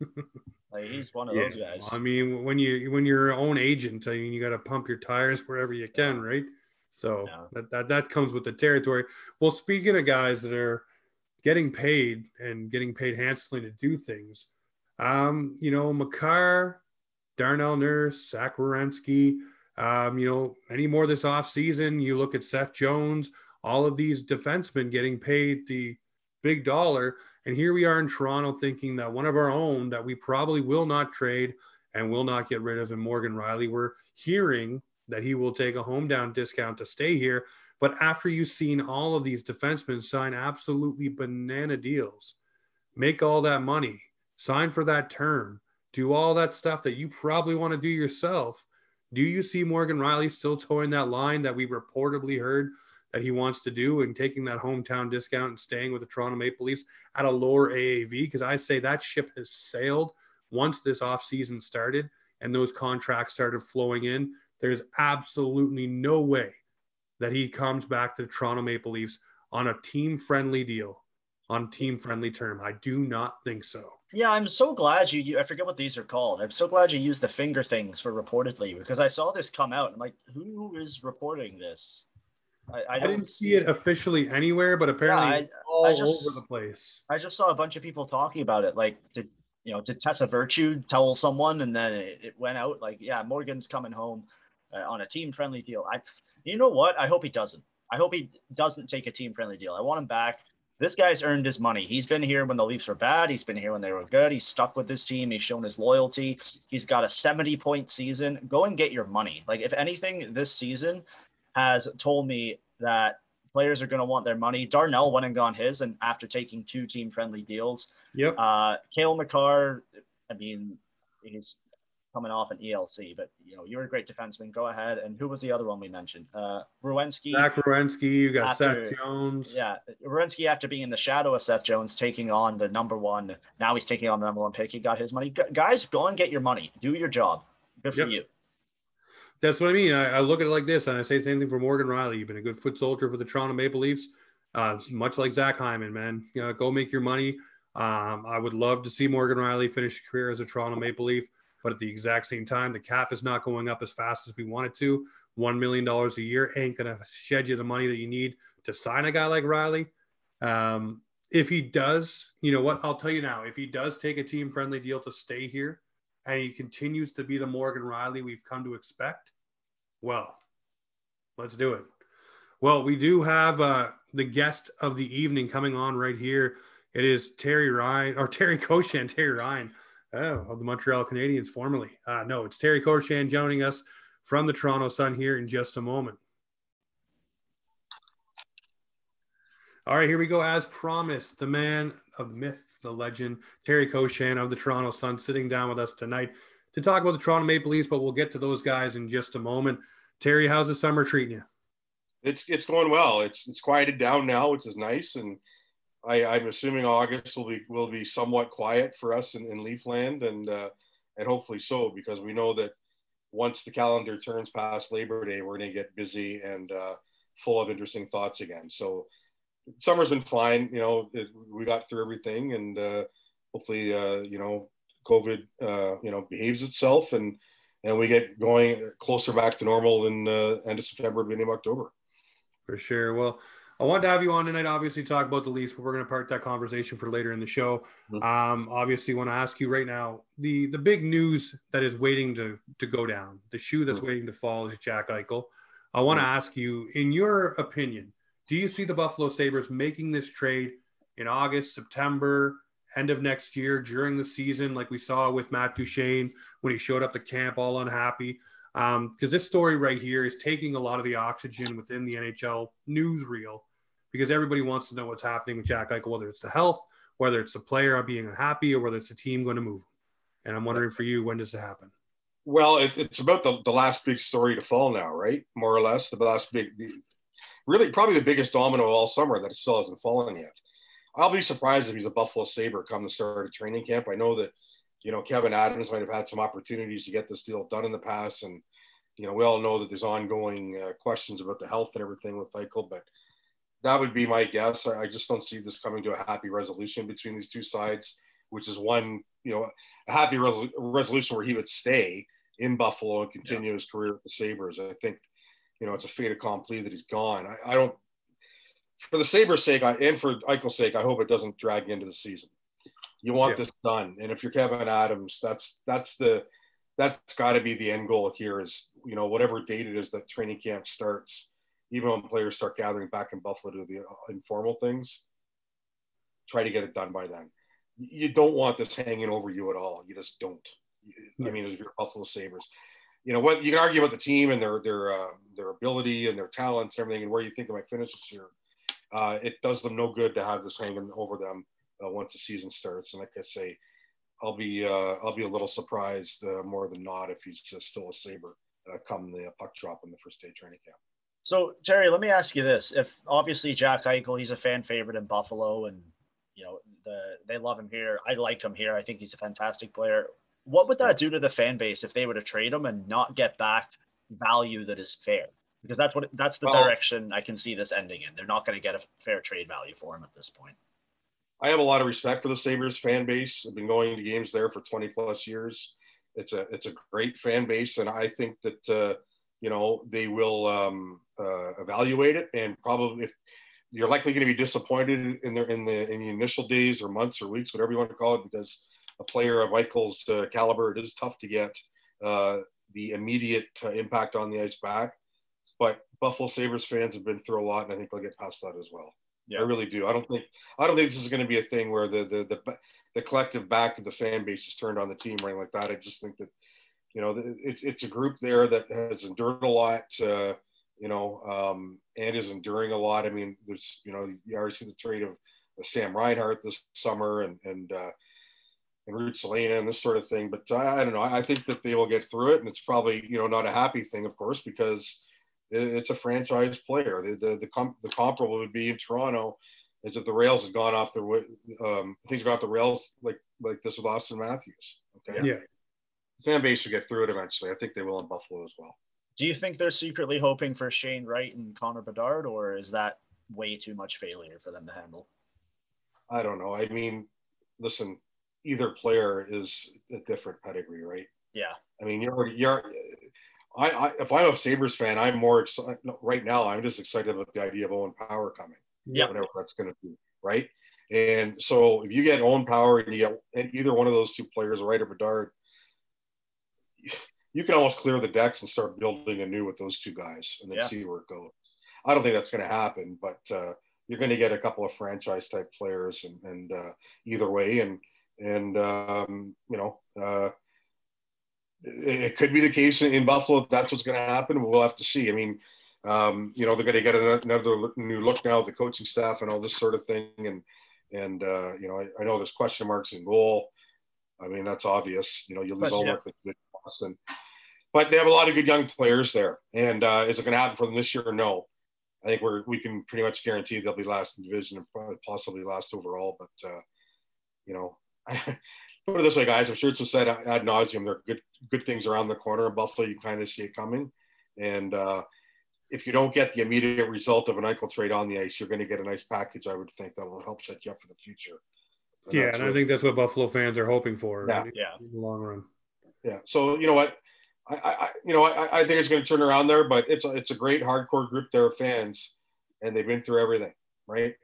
Speaker 2: like he's one of yeah, those guys.
Speaker 1: I mean, when you when you're your own agent, I mean, you got to pump your tires wherever you can, right? So yeah. that, that that comes with the territory. Well, speaking of guys that are getting paid and getting paid handsomely to do things, um, you know, Makar, Darnell Nurse, Zach Werenski, um, you know, any more this offseason, you look at Seth Jones, all of these defensemen getting paid the big dollar. And here we are in Toronto thinking that one of our own that we probably will not trade and will not get rid of him. Morgan Rielly. we're hearing that he will take a home down discount to stay here. But after you've seen all of these defensemen sign absolutely banana deals, make all that money, sign for that term, do all that stuff that you probably want to do yourself. Do you see Morgan Rielly still towing that line that we reportedly heard that he wants to do and taking that hometown discount and staying with the Toronto Maple Leafs at a lower AAV? Because I say that ship has sailed once this offseason started and those contracts started flowing in. There's absolutely no way that he comes back to the Toronto Maple Leafs on a team friendly deal, on team friendly term. I do not think so.
Speaker 2: Yeah, I'm so glad you, you, I forget what these are called. I'm so glad you used the finger things for reportedly because I saw this come out. I'm like, who is reporting this?
Speaker 1: I, I, I didn't see it officially anywhere, but apparently yeah, I, all just, over the place.
Speaker 2: I just saw a bunch of people talking about it. Like, did you know, did Tessa Virtue tell someone, and then it, it went out? Like, yeah, Morgan's coming home uh, on a team friendly deal. I, you know what? I hope he doesn't. I hope he doesn't take a team friendly deal. I want him back. This guy's earned his money. He's been here when the Leafs were bad. He's been here when they were good. He's stuck with this team. He's shown his loyalty. He's got a 70 point season. Go and get your money. Like, if anything, this season has told me that players are going to want their money. Darnell went and got his, and after taking two team friendly deals.
Speaker 1: Yep.
Speaker 2: Uh, Cale Makar, I mean, he's coming off an ELC, but you know, you're a great defenseman. Go ahead. And who was the other one we mentioned? Uh, Werenski.
Speaker 1: Zach Werenski. You got after, Seth Jones.
Speaker 2: Yeah, Werenski after being in the shadow of Seth Jones, taking on the number one. Now he's taking on the number one pick. He got his money. Guys, go and get your money. Do your job. Good for yep. you.
Speaker 1: That's what I mean. I, I, look at it like this, and I say the same thing for Morgan Rielly. You've been a good foot soldier for the Toronto Maple Leafs, uh, much like Zach Hyman, man. You know, go make your money. Um, I would love to see Morgan Rielly finish his career as a Toronto Maple Leaf. But at the exact same time, the cap is not going up as fast as we want it to. $1 million a year ain't going to shed you the money that you need to sign a guy like Rielly. Um, if he does, you know what? I'll tell you now, if he does take a team friendly deal to stay here and he continues to be the Morgan Rielly we've come to expect, well, let's do it. Well, we do have uh, the guest of the evening coming on right here. It is Terry Ryan or Terry Koshan, Terry Ryan Oh, of the Montreal Canadiens formerly. Uh, no, it's Terry Koshan joining us from the Toronto Sun here in just a moment. All right, here we go. As promised, the man of myth, the legend, Terry Koshan of the Toronto Sun, sitting down with us tonight to talk about the Toronto Maple Leafs, but we'll get to those guys in just a moment. Terry, how's the summer treating you?
Speaker 3: It's it's going well. It's it's quieted down now, which is nice, and I, I'm assuming August will be will be somewhat quiet for us in, in Leafland, and uh, and hopefully so because we know that once the calendar turns past Labor Day, we're going to get busy and uh, full of interesting thoughts again. So summer's been fine. You know, it, we got through everything, and uh, hopefully, uh, you know, COVID, uh, you know, behaves itself, and and we get going closer back to normal in uh, end of September, beginning of October.
Speaker 1: For sure. Well, I wanted to have you on tonight, obviously, talk about the Leafs, but we're going to park that conversation for later in the show. Mm-hmm. Um, obviously, want to ask you right now the the big news that is waiting to to go down, the shoe that's mm-hmm. waiting to fall is Jack Eichel. I want to mm-hmm. ask you, in your opinion, do you see the Buffalo Sabres making this trade in August, September, end of next year during the season, like we saw with Matt Duchene when he showed up to camp all unhappy? Because um, this story right here is taking a lot of the oxygen within the NHL newsreel because everybody wants to know what's happening with Jack Eichel, whether it's the health, whether it's the player being unhappy, or whether it's the team going to move. And I'm wondering for you, when does it happen?
Speaker 3: Well, it, it's about the, the last big story to fall now, right? More or less, the last big, the, really probably the biggest domino all summer that still hasn't fallen yet. I'll be surprised if he's a Buffalo Sabre come the start of training camp. I know that, you know, Kevyn Adams might have had some opportunities to get this deal done in the past, and you know, we all know that there's ongoing uh, questions about the health and everything with Eichel, but that would be my guess. I, just don't see this coming to a happy resolution between these two sides, which is one, you know, a happy resol- resolution where he would stay in Buffalo and continue yeah. his career with the Sabres. I think, you know, it's a fait accompli that he's gone. I, I don't, for the Sabres' sake I, and for Eichel's sake, I hope it doesn't drag into the season. You want yeah. this done, and if you're Kevyn Adams, that's that's the that's got to be the end goal here. Is you know whatever date it is that training camp starts even when players start gathering back in Buffalo to the uh, informal things, try to get it done by then. You don't want this hanging over you at all. You just don't. I mean, if you're Buffalo Sabres, you know what you can argue about the team and their their uh, their ability and their talents, and everything, and where you think they might finish this year. Uh, it does them no good to have this hanging over them uh, once the season starts. And like I say, I'll be uh, I'll be a little surprised uh, more than not if he's still a Sabre uh, come the puck drop in the first day training camp.
Speaker 2: So Terry, let me ask you this: If obviously Jack Eichel, he's a fan favorite in Buffalo, and you know the they love him here. I like him here. I think he's a fantastic player. What would that do to the fan base if they were to trade him and not get back value that is fair? Because that's what that's the well, direction I can see this ending in. They're not going to get a fair trade value for him at this point.
Speaker 3: I have a lot of respect for the Sabres fan base. I've been going to games there for 20 plus years. It's a it's a great fan base, and I think that uh, you know they will um, uh, evaluate it and probably if you're likely going to be disappointed in the in the in the initial days or months or weeks, whatever you want to call it, because a player of Eichel's uh, caliber, it is tough to get uh, the immediate uh, impact on the ice back. But Buffalo Sabres fans have been through a lot, and I think they'll get past that as well. Yeah. I really do. I don't think I don't think this is going to be a thing where the the the, the collective back of the fan base is turned on the team or anything like that. I just think that you know it's it's a group there that has endured a lot. Uh, you know, um, and is enduring a lot. I mean, there's you know you already see the trade of, of Sam Reinhart this summer and and uh, and Ristolainen and this sort of thing. But I, I don't know. I think that they will get through it, and it's probably you know not a happy thing, of course, because it's a franchise player. The the the, com- the comparable would be in Toronto, as if the rails had gone off the um, things got off the rails like like this with Auston Matthews.
Speaker 1: Okay. Yeah.
Speaker 3: The fan base will get through it eventually. I think they will in Buffalo as well.
Speaker 2: Do you think they're secretly hoping for Shane Wright and Connor Bedard, or is that way too much failure for them to handle?
Speaker 3: I don't know. I mean, listen, either player is a different pedigree, right?
Speaker 2: Yeah.
Speaker 3: I mean, you're you're I, I, if I'm a Sabres fan, I'm more excited right now. I'm just excited about the idea of Owen Power coming.
Speaker 2: Yeah.
Speaker 3: Whatever that's going to be. Right. And so if you get Owen Power and you get either one of those two players, Wright or Bedard, you can almost clear the decks and start building anew with those two guys and then yeah. see where it goes. I don't think that's going to happen, but uh, you're going to get a couple of franchise type players and, and uh, either way. And, and um, you know, uh, it could be the case in Buffalo. That's what's going to happen. We'll have to see. I mean, um, you know, they're going to get another new look now, with the coaching staff and all this sort of thing. And, and, uh, you know, I, I, know there's question marks in goal. I mean, that's obvious, you know, you lose all yeah. with Boston, but they have a lot of good young players there. And, uh, is it going to happen for them this year? Or no, I think we're, we can pretty much guarantee they'll be last in division and possibly last overall. But, uh, you know, put it this way, guys. I'm sure it's been said ad nauseum. There are good good things around the corner in Buffalo. You kind of see it coming, and uh, if you don't get the immediate result of an Eichel trade on the ice, you're going to get a nice package. I would think that will help set you up for the future.
Speaker 1: And yeah, and I think that's what Buffalo fans are hoping for.
Speaker 2: Yeah, yeah.
Speaker 1: in the long run.
Speaker 3: Yeah. So you know what, I, I you know I, I think it's going to turn around there, but it's a, it's a great hardcore group There are fans, and they've been through everything, right?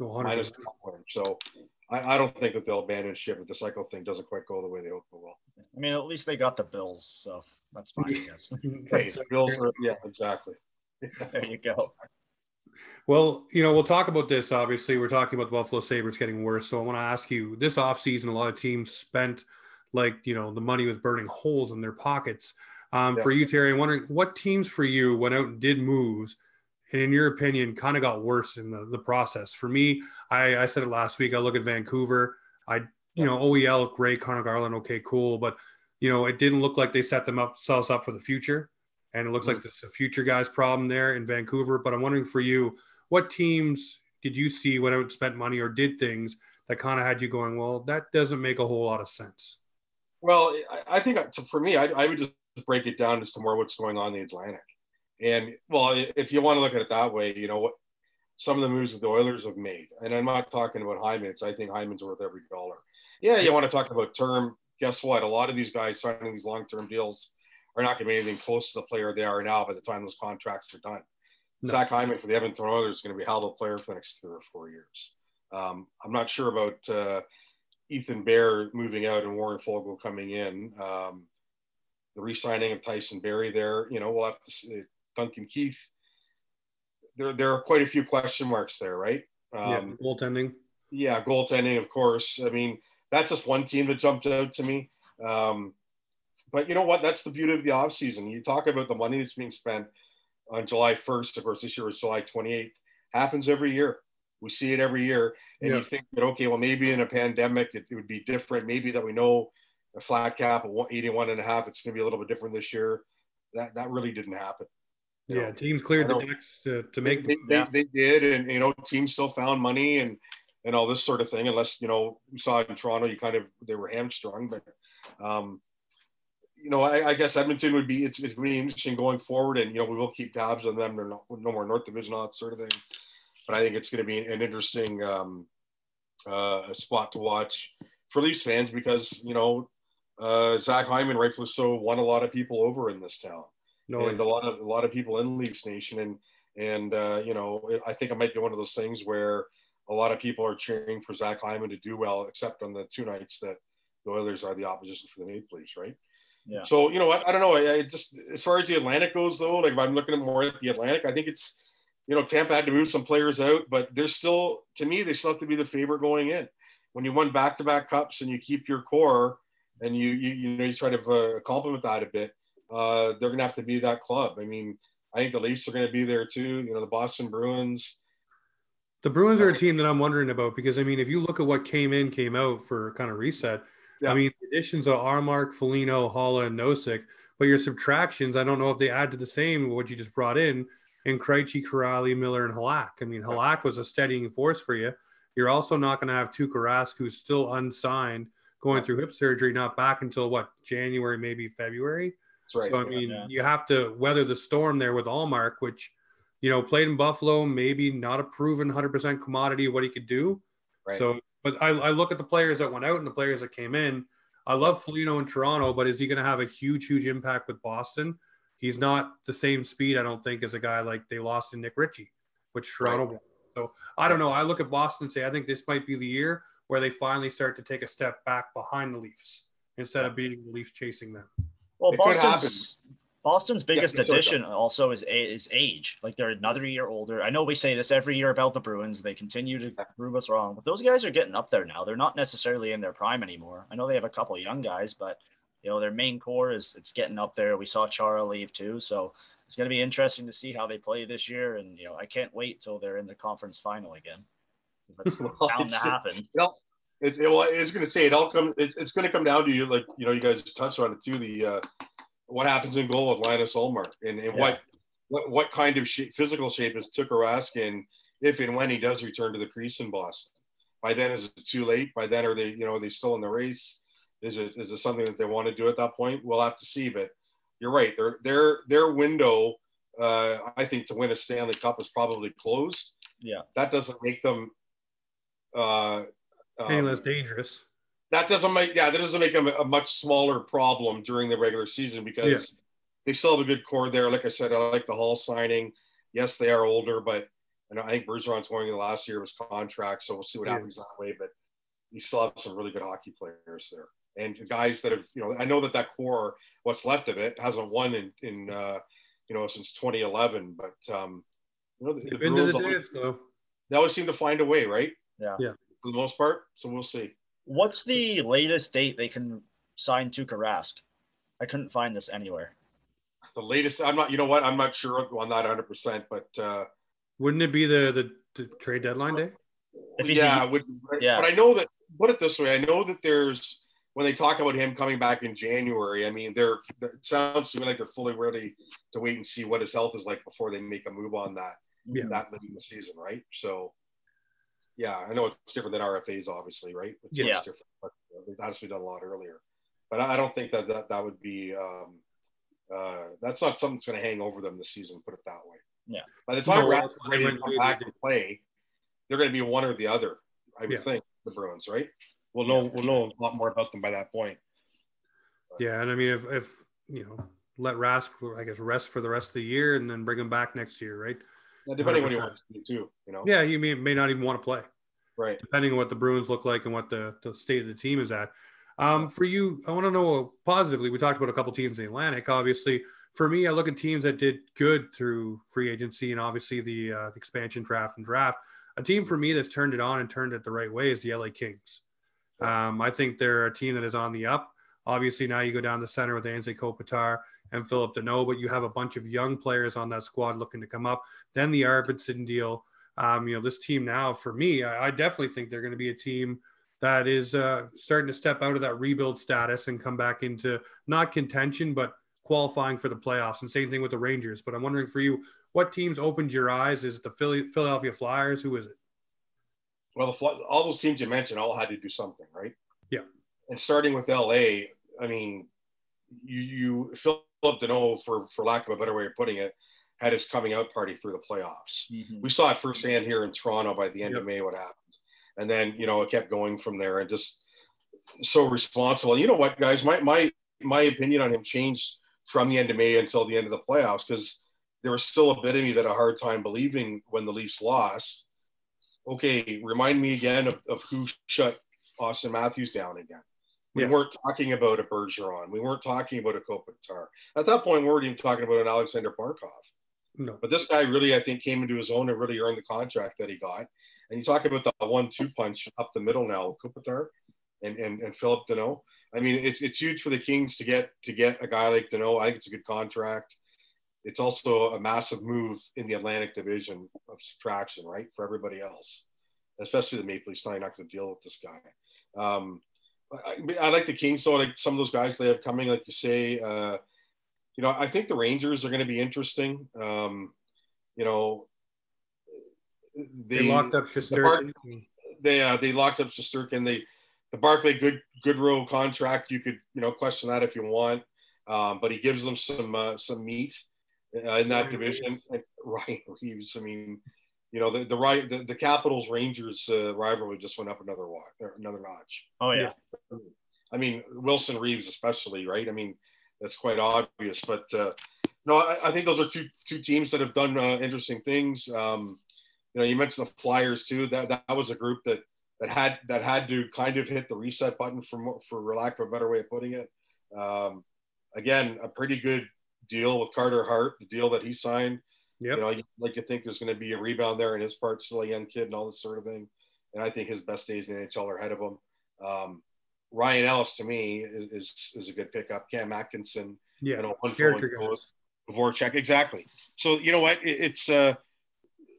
Speaker 1: 100%. Minus
Speaker 3: so I, I don't think that they'll abandon ship if the Eichel thing doesn't quite go the way they hope it will.
Speaker 2: I mean, at least they got the Bills, so that's fine, I guess.
Speaker 3: hey, the Bills are, yeah, exactly.
Speaker 2: there you go.
Speaker 1: Well, you know, we'll talk about this. Obviously, we're talking about the Buffalo Sabres getting worse. So I want to ask you this offseason, a lot of teams spent like, you know, the money was burning holes in their pockets. Um, yeah. For you, Terry, I'm wondering what teams for you went out and did moves and in your opinion kind of got worse in the, the process for me I, I said it last week i look at vancouver i you know oel great connor garland okay cool but you know it didn't look like they set them up themselves up for the future and it looks mm-hmm. like it's a future guys problem there in vancouver but i'm wondering for you what teams did you see went out and spent money or did things that kind of had you going well that doesn't make a whole lot of sense
Speaker 3: well i, I think for me I, I would just break it down to more what's going on in the atlantic and well, if you want to look at it that way, you know what some of the moves that the Oilers have made, and I'm not talking about Hyman's. I think Hyman's worth every dollar. Yeah, you want to talk about term. Guess what? A lot of these guys signing these long-term deals are not going to be anything close to the player they are now by the time those contracts are done. No. Zach Hyman for the Edmonton Oilers is going to be a hell of a player for the next three or four years. Um, I'm not sure about uh, Ethan Bear moving out and Warren Foegele coming in. Um, the re-signing of Tyson Barrie there, you know, we'll have to see, Duncan Keith. There, there are quite a few question marks there, right?
Speaker 1: Um, yeah, goaltending.
Speaker 3: Yeah, goaltending, of course. I mean, that's just one team that jumped out to me. Um, but you know what? That's the beauty of the off season. You talk about the money that's being spent on July 1st. Of course, this year was July 28th. Happens every year. We see it every year, and yeah. you think that okay, well, maybe in a pandemic it, it, would be different. Maybe that we know a flat cap of 81 and a half. It's going to be a little bit different this year. That that really didn't happen.
Speaker 1: You yeah, know, teams cleared the decks to, to make.
Speaker 3: They, they, they, did, and you know, teams still found money and and all this sort of thing. Unless you know, you saw it in Toronto, you kind of they were hamstrung, but. Um, you know, I, I, guess Edmonton would be it's, it's going to be interesting going forward, and you know we will keep tabs on them. They're no, no more North Division, all that sort of thing. But I think it's going to be an interesting um, uh, spot to watch for Leafs fans because you know uh, Zach Hyman, rightfully so, won a lot of people over in this town, no, and a lot of a lot of people in Leafs Nation, and and uh, you know I think it might be one of those things where a lot of people are cheering for Zach Hyman to do well, except on the two nights that the Oilers are the opposition for the Maple Leafs, right? Yeah. So you know, I, I don't know. I, I, just as far as the Atlantic goes, though, like if I'm looking at more at the Atlantic, I think it's you know Tampa had to move some players out, but they're still to me they still have to be the favorite going in. When you won back-to-back cups and you keep your core and you you, you know you try to uh, complement that a bit, uh, they're gonna have to be that club. I mean, I think the Leafs are gonna be there too. You know, the Boston Bruins.
Speaker 1: The Bruins are a team that I'm wondering about because I mean, if you look at what came in, came out for kind of reset yeah. I mean, additions are Ullmark, Foligno, Haula, and Nosek. But your subtractions, I don't know if they add to the same what you just brought in in Krejci, Kuraly, Miller, and Halak. I mean, Halak was a steadying force for you. You're also not going to have Tuukka Rask, who's still unsigned, going through hip surgery, not back until what January, maybe February. Right. So I mean, yeah. you have to weather the storm there with Ullmark, which you know played in Buffalo, maybe not a proven 100% commodity of what he could do. Right. So but I, I look at the players that went out and the players that came in. I love Foligno in Toronto, but is he going to have a huge, huge impact with Boston? He's not the same speed, I don't think, as a guy like they lost in Nick Ritchie, which Toronto. Right. So I don't know. I look at Boston and say I think this might be the year where they finally start to take a step back behind the Leafs instead of being the Leafs chasing them.
Speaker 2: Well, Boston's Boston's biggest yeah, addition also is is age. Like they're another year older. I know we say this every year about the Bruins. They continue to prove us wrong, but those guys are getting up there now. They're not necessarily in their prime anymore. I know they have a couple young guys, but you know their main core is it's getting up there. We saw Chara leave too, so it's going to be interesting to see how they play this year. And you know, I can't wait till they're in the conference final again. It's well, bound to happen. You
Speaker 3: know, it's, it, well, it's going to say it all come. It's, it's going to come down to you, like you know, you guys touched on it too. The uh, what happens in goal with Linus Ullmark and, and yeah. what, what what kind of shape, physical shape is Tuukka Rask in if and when he does return to the crease in Boston. By then, is it too late? By then, are they you know are they still in the race? Is it is it something that they want to do at that point? We'll have to see. But you're right. Their their their window, uh, I think, to win a Stanley Cup is probably closed.
Speaker 2: Yeah,
Speaker 3: that doesn't make them uh,
Speaker 1: um, less dangerous
Speaker 3: that doesn't make yeah that doesn't make them a much smaller problem during the regular season because yeah. they still have a good core there. Like I said, I like the Hall signing. Yes, they are older, but you know, I think Bergeron's going in the last year of his contract, so we'll see what yeah. happens that way. But you still have some really good hockey players there, and guys that have you know I know that that core, what's left of it, hasn't won in in uh, you know since 2011, but um,
Speaker 1: you know the, the been to the dance though.
Speaker 3: They always seem to find a way, right?
Speaker 2: Yeah,
Speaker 1: yeah,
Speaker 3: for the most part. So we'll see.
Speaker 2: What's the latest date they can sign Tuukka Rask? I couldn't find this anywhere.
Speaker 3: The latest, I'm not. You know what? I'm not sure on that 100, percent but uh,
Speaker 1: wouldn't it be the, the, the trade deadline day?
Speaker 3: yeah, would, yeah. But I know that. Put it this way: I know that there's when they talk about him coming back in January. I mean, they're it sounds to me like they're fully ready to wait and see what his health is like before they make a move on that. Yeah. That late in the season, right? So yeah, I know it's different than RFAs, obviously, right? It's
Speaker 2: yeah.
Speaker 3: different, but they've obviously done a lot earlier. But I don't think that that, that would be, um, uh, that's not something that's going to hang over them this season, put it that way.
Speaker 2: Yeah.
Speaker 3: By the time no, Rask's ready to come back and play, they're going to be one or the other, I would yeah. think, the Bruins, right? We'll know, yeah, we'll know a lot more about them by that point.
Speaker 1: But, yeah. And I mean, if, if, you know, let Rask, I guess, rest for the rest of the year and then bring him back next year, right?
Speaker 3: Depending 100%. what he wants to do too, you know.
Speaker 1: Yeah, you may, may not even want to play.
Speaker 3: Right.
Speaker 1: Depending on what the Bruins look like and what the, the state of the team is at. Um, for you, I want to know positively. We talked about a couple teams in the Atlantic. Obviously, for me, I look at teams that did good through free agency and obviously the uh, expansion draft and draft. A team for me that's turned it on and turned it the right way is the LA Kings. Um, I think they're a team that is on the up. Obviously, now you go down the center with Anze Kopitar and Phillip Danault, but you have a bunch of young players on that squad looking to come up. Then the Arvidsson deal. Um, you know, this team now, for me, I, I definitely think they're going to be a team that is uh, starting to step out of that rebuild status and come back into not contention, but qualifying for the playoffs. And same thing with the Rangers. But I'm wondering for you, what teams opened your eyes? Is it the Philly, Philadelphia Flyers? Who is it?
Speaker 3: Well, the, all those teams you mentioned all had to do something, right?
Speaker 1: Yeah.
Speaker 3: And starting with LA, I mean, you, you Phillip Danault, for for lack of a better way of putting it, had his coming out party through the playoffs. Mm-hmm. We saw it firsthand here in Toronto by the end yep. of May what happened, and then you know it kept going from there and just so responsible. You know what, guys? My my my opinion on him changed from the end of May until the end of the playoffs because there was still a bit of me that had a hard time believing when the Leafs lost. Okay, remind me again of, of who shut Auston Matthews down again. We yeah. weren't talking about a Bergeron. We weren't talking about a Kopitar. At that point, we weren't even talking about an Aleksander Barkov.
Speaker 1: No.
Speaker 3: But this guy really, I think, came into his own and really earned the contract that he got. And you talk about the one-two punch up the middle now, Kopitar and, and, and Phillip Danault. I mean, it's it's huge for the Kings to get to get a guy like Danault. I think it's a good contract. It's also a massive move in the Atlantic Division of subtraction, right, for everybody else, especially the Maple Leafs. Not going to deal with this guy. Um, I, I, like the Kings, so like some of those guys they have coming, like you say. Uh, you know, I think the Rangers are going to be interesting. Um, you know,
Speaker 1: they, they locked up Shesterkin.
Speaker 3: The they uh, they locked up Shesterkin. They the Barclay Good good Goodrow contract. You could you know question that if you want, um, but he gives them some uh, some meat uh, in that Ryan division. Reaves. Ryan Reaves. I mean, you know the the right the, the Capitals Rangers uh, rivalry just went up another walk another notch.
Speaker 2: Oh yeah.
Speaker 3: I mean Wilson Reaves especially right. I mean that's quite obvious, but uh, no, I, I, think those are two two teams that have done uh, interesting things. Um, you know, you mentioned the Flyers too. That that was a group that that had that had to kind of hit the reset button for for lack of a better way of putting it. Um, again, a pretty good deal with Carter Hart, the deal that he signed. Yep. You know, like you think there's going to be a rebound there, and his part still a young kid and all this sort of thing. And I think his best days in the NHL are ahead of him. Um, Ryan Ellis to me is is a good pickup. Cam Atkinson,
Speaker 1: yeah, you know, one character
Speaker 3: goes. Voracek, exactly. So you know what? It, it's uh,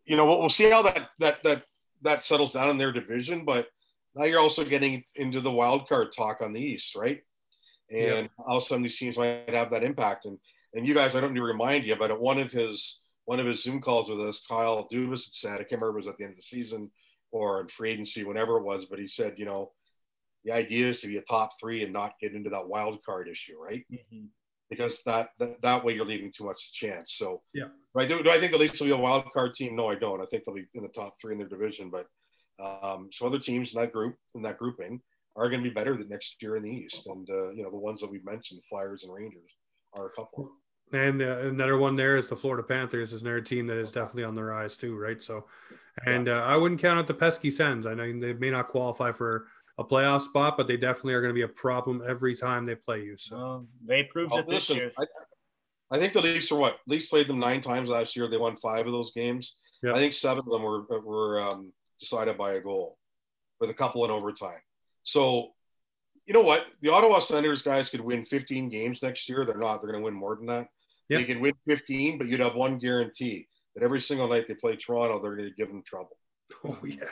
Speaker 3: you know, we'll, we'll see how that that that that settles down in their division. But now you're also getting into the wild card talk on the East, right? And yeah. how some of these teams might have that impact. And and you guys, I don't need to remind you, but at one of his one of his Zoom calls with us, Kyle Dubas had said, I can't remember it was at the end of the season or in free agency, whenever it was, but he said, you know, the idea is to be a top three and not get into that wild card issue, right? Mm-hmm. Because that, that, that way you're leaving too much chance. So
Speaker 1: yeah,
Speaker 3: right. Do, do I think the Leafs will be a wild card team? No, I don't. I think they'll be in the top three in their division, but um, some other teams in that group in that grouping are going to be better than next year in the East, and uh, you know the ones that we've mentioned, Flyers and Rangers, are a couple.
Speaker 1: And uh, another one there is the Florida Panthers is another team that is definitely on the rise too, right? So, and uh, I wouldn't count out the pesky Sens. I know they may not qualify for a playoff spot, but they definitely are going to be a problem every time they play you. So
Speaker 2: um, they proved oh, it this listen, year. I,
Speaker 3: I, think the Leafs are what Leafs played them nine times last year. They won five of those games. I think seven of them were were um, decided by a goal, with a couple in overtime. So, you know what? The Ottawa Senators guys could win 15 games next year. They're not. They're going to win more than that. Yep. They could win 15, but you'd have one guarantee that every single night they play Toronto, they're going to give them trouble.
Speaker 1: Oh yeah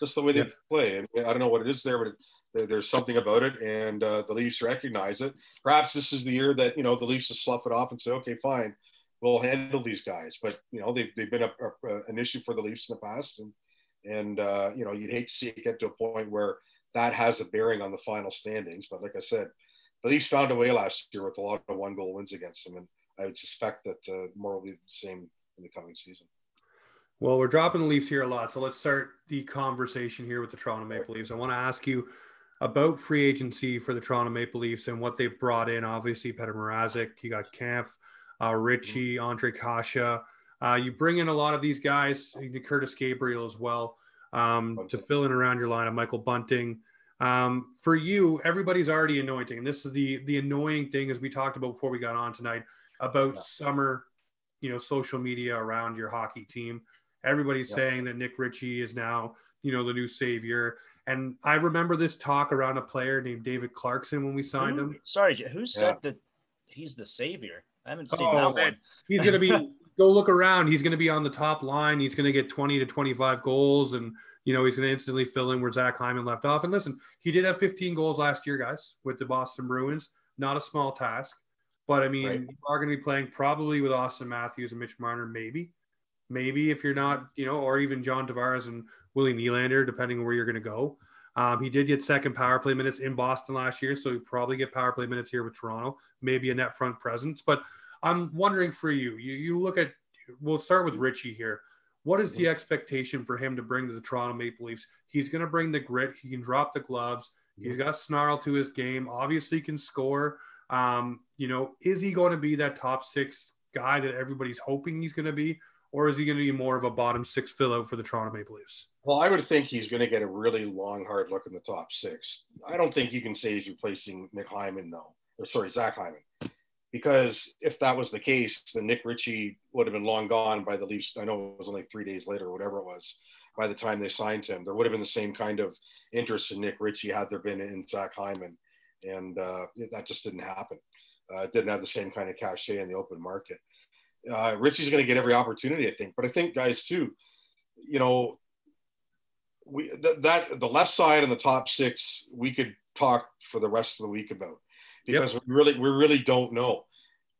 Speaker 3: just the way they play. And I don't know what it is there, but it, there's something about it, and uh, the Leafs recognize it. Perhaps this is the year that you know the Leafs just slough it off and say, okay, fine, we'll handle these guys. But you know they've, they've been a, a, an issue for the Leafs in the past, and and uh, you know you'd hate to see it get to a point where that has a bearing on the final standings. But like I said, the Leafs found a way last year with a lot of one goal wins against them, and I would suspect that uh, more will be the same in the coming season.
Speaker 1: Well, we're dropping the Leafs here a lot. So let's start the conversation here with the Toronto Maple Leafs. I want to ask you about free agency for the Toronto Maple Leafs and what they've brought in. Obviously, Petr Mrazek, you got Kampf, uh, Ritchie, Ondrej Kase. Uh, you bring in a lot of these guys, Curtis Gabriel as well, um, to fill in around your line of Michael Bunting. Um, for you, everybody's already anointing. And this is the the annoying thing, as we talked about before we got on tonight, about yeah. summer, you know, social media around your hockey team Everybody's yeah. saying that Nick Ritchie is now, you know, the new savior. And I remember this talk around a player named David Clarkson when we signed
Speaker 2: who,
Speaker 1: him.
Speaker 2: Sorry, who said yeah. that he's the savior? I haven't seen oh, that man. one.
Speaker 1: He's going to be, go look around. He's going to be on the top line. He's going to get 20 to 25 goals. And, you know, he's going to instantly fill in where Zach Hyman left off. And listen, he did have 15 goals last year, guys, with the Boston Bruins. Not a small task. But I mean, right. you are going to be playing probably with Auston Matthews and Mitch Marner, maybe. Maybe if you're not, you know, or even John Tavares and Willie Nylander, depending on where you're going to go. Um, he did get second power play minutes in Boston last year, so he probably get power play minutes here with Toronto, maybe a net front presence. But I'm wondering for you, you, you look at, we'll start with Ritchie here. What is the expectation for him to bring to the Toronto Maple Leafs? He's going to bring the grit. He can drop the gloves. He's got snarl to his game. Obviously, can score. Um, you know, is he going to be that top six guy that everybody's hoping he's going to be, or is he going to be more of a bottom six fill out for the Toronto Maple Leafs?
Speaker 3: Well, I would think he's going to get a really long, hard look in the top six. I don't think you can say he's replacing Nick Hyman, though, or sorry, Zach Hyman, because if that was the case, then Nick Ritchie would have been long gone by the Leafs. I know it was only three days later, or whatever it was, by the time they signed him. There would have been the same kind of interest in Nick Ritchie had there been in Zach Hyman and uh, that just didn't happen. Uh, didn't have the same kind of cachet in the open market. Uh, Ritchie's going to get every opportunity, I think. But I think, guys, too, you know, we th- that the left side and the top six we could talk for the rest of the week about because yep. we really we really don't know.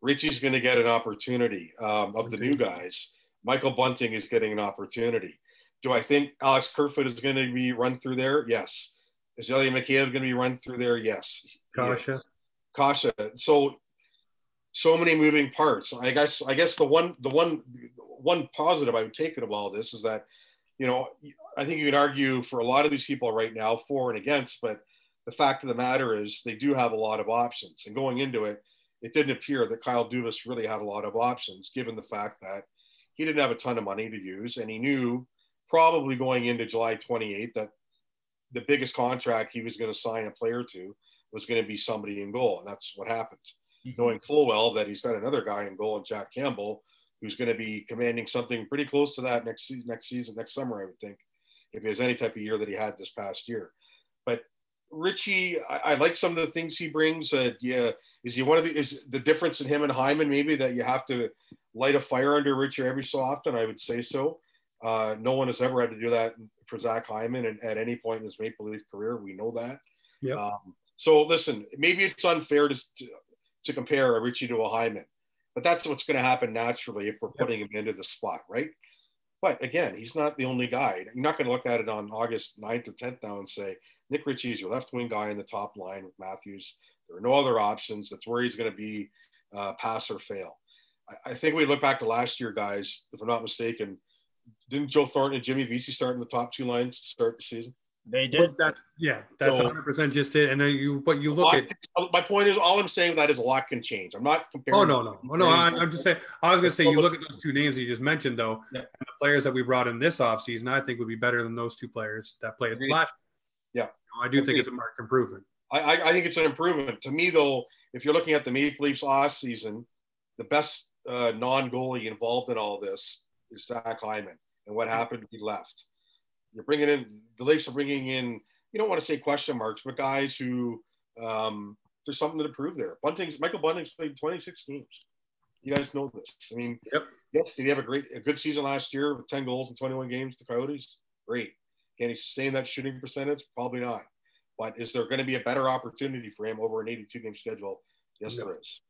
Speaker 3: Ritchie's going to get an opportunity um, of the new guys. Michael Bunting is getting an opportunity. Do I think Alex Kerfoot is going to be run through there? Yes. Is Ilya Mikheyev going to be run through there? Yes.
Speaker 1: Kase.
Speaker 3: Kase. So, so many moving parts. I guess. I guess the one, the one, one positive I would take it of all this is that, you know, I think you can argue for a lot of these people right now for and against, but the fact of the matter is they do have a lot of options. And going into it, it didn't appear that Kyle Dubas really had a lot of options, given the fact that he didn't have a ton of money to use, and he knew probably going into July 28th that the biggest contract he was going to sign a player to was going to be somebody in goal, and that's what happened. Mm-hmm. Knowing full well that he's got another guy in goal, and Jack Campbell, who's going to be commanding something pretty close to that next season, next season, next summer, I would think, if he has any type of year that he had this past year. But Ritchie, I, I like some of the things he brings. Uh, yeah, is he one of the is the difference in him and Hyman maybe that you have to light a fire under Ritchie every so often? I would say so. Uh, no one has ever had to do that for Zach Hyman and at any point in his Maple Leaf career. We know that.
Speaker 1: Yeah. Um,
Speaker 3: so listen, maybe it's unfair to, to, compare a Ritchie to a Hyman, but that's what's going to happen naturally if we're putting him into the spot, right? But again, he's not the only guy. You're not going to look at it on August 9th or 10th now and say, Nick Ritchie is your left wing guy in the top line with Matthews. There are no other options. That's where he's going to be uh, pass or fail. I, I think we look back to last year, guys, if I'm not mistaken, didn't Joe Thornton and Jimmy Vesey start in the top two lines to start the season?
Speaker 2: They did.
Speaker 1: that, yeah, that's so, 100% just it. And then you, but you look at.
Speaker 3: My point is, all I'm saying that is a lot can change. I'm not comparing.
Speaker 1: Oh, no, no. Oh, no, I, am just saying, I was going to say, you look at those two names you just mentioned, though, yeah. and the players that we brought in this offseason, I think would be better than those two players that played last
Speaker 3: Yeah.
Speaker 1: You know, I do Agreed. think it's a marked improvement.
Speaker 3: I, I, think it's an improvement. To me, though, if you're looking at the Maple Leafs off season, the best uh, non goalie involved in all this is Zach Hyman. And what happened? He left. You're bringing in the Leafs are bringing in. You don't want to say question marks, but guys who um, there's something to prove there. Bunting's Michael Bunting's played 26 games. You guys know this. I mean,
Speaker 1: yep.
Speaker 3: yes, did he have a great, a good season last year with 10 goals in 21 games? The Coyotes, great. Can he sustain that shooting percentage? Probably not. But is there going to be a better opportunity for him over an 82 game schedule? Yes, no. there is.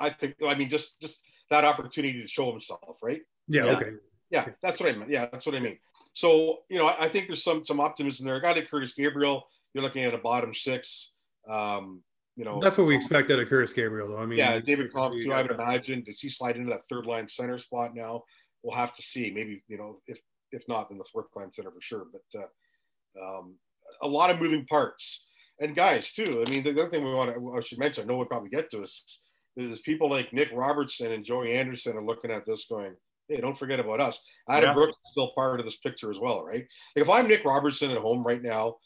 Speaker 3: I think. I mean, just just that opportunity to show himself, right?
Speaker 1: Yeah. yeah. Okay.
Speaker 3: Yeah, that's what I meant. Yeah, that's what I mean. So, you know, I, I think there's some some optimism there. A guy like Curtis Gabriel, you're looking at a bottom six. Um, you know,
Speaker 1: that's what we expect out of Curtis Gabriel, though. I mean,
Speaker 3: yeah, David too. I would imagine does he slide into that third line center spot now? We'll have to see. Maybe you know, if if not, then the fourth line center for sure. But uh, um, a lot of moving parts and guys too. I mean, the other thing we want to I should mention, I know we'll probably get to is, is people like Nick Robertson and Joey Anderson are looking at this going, hey, don't forget about us. Adam yeah. Brooks is still part of this picture as well, right? Like if I'm Nick Robertson at home right now,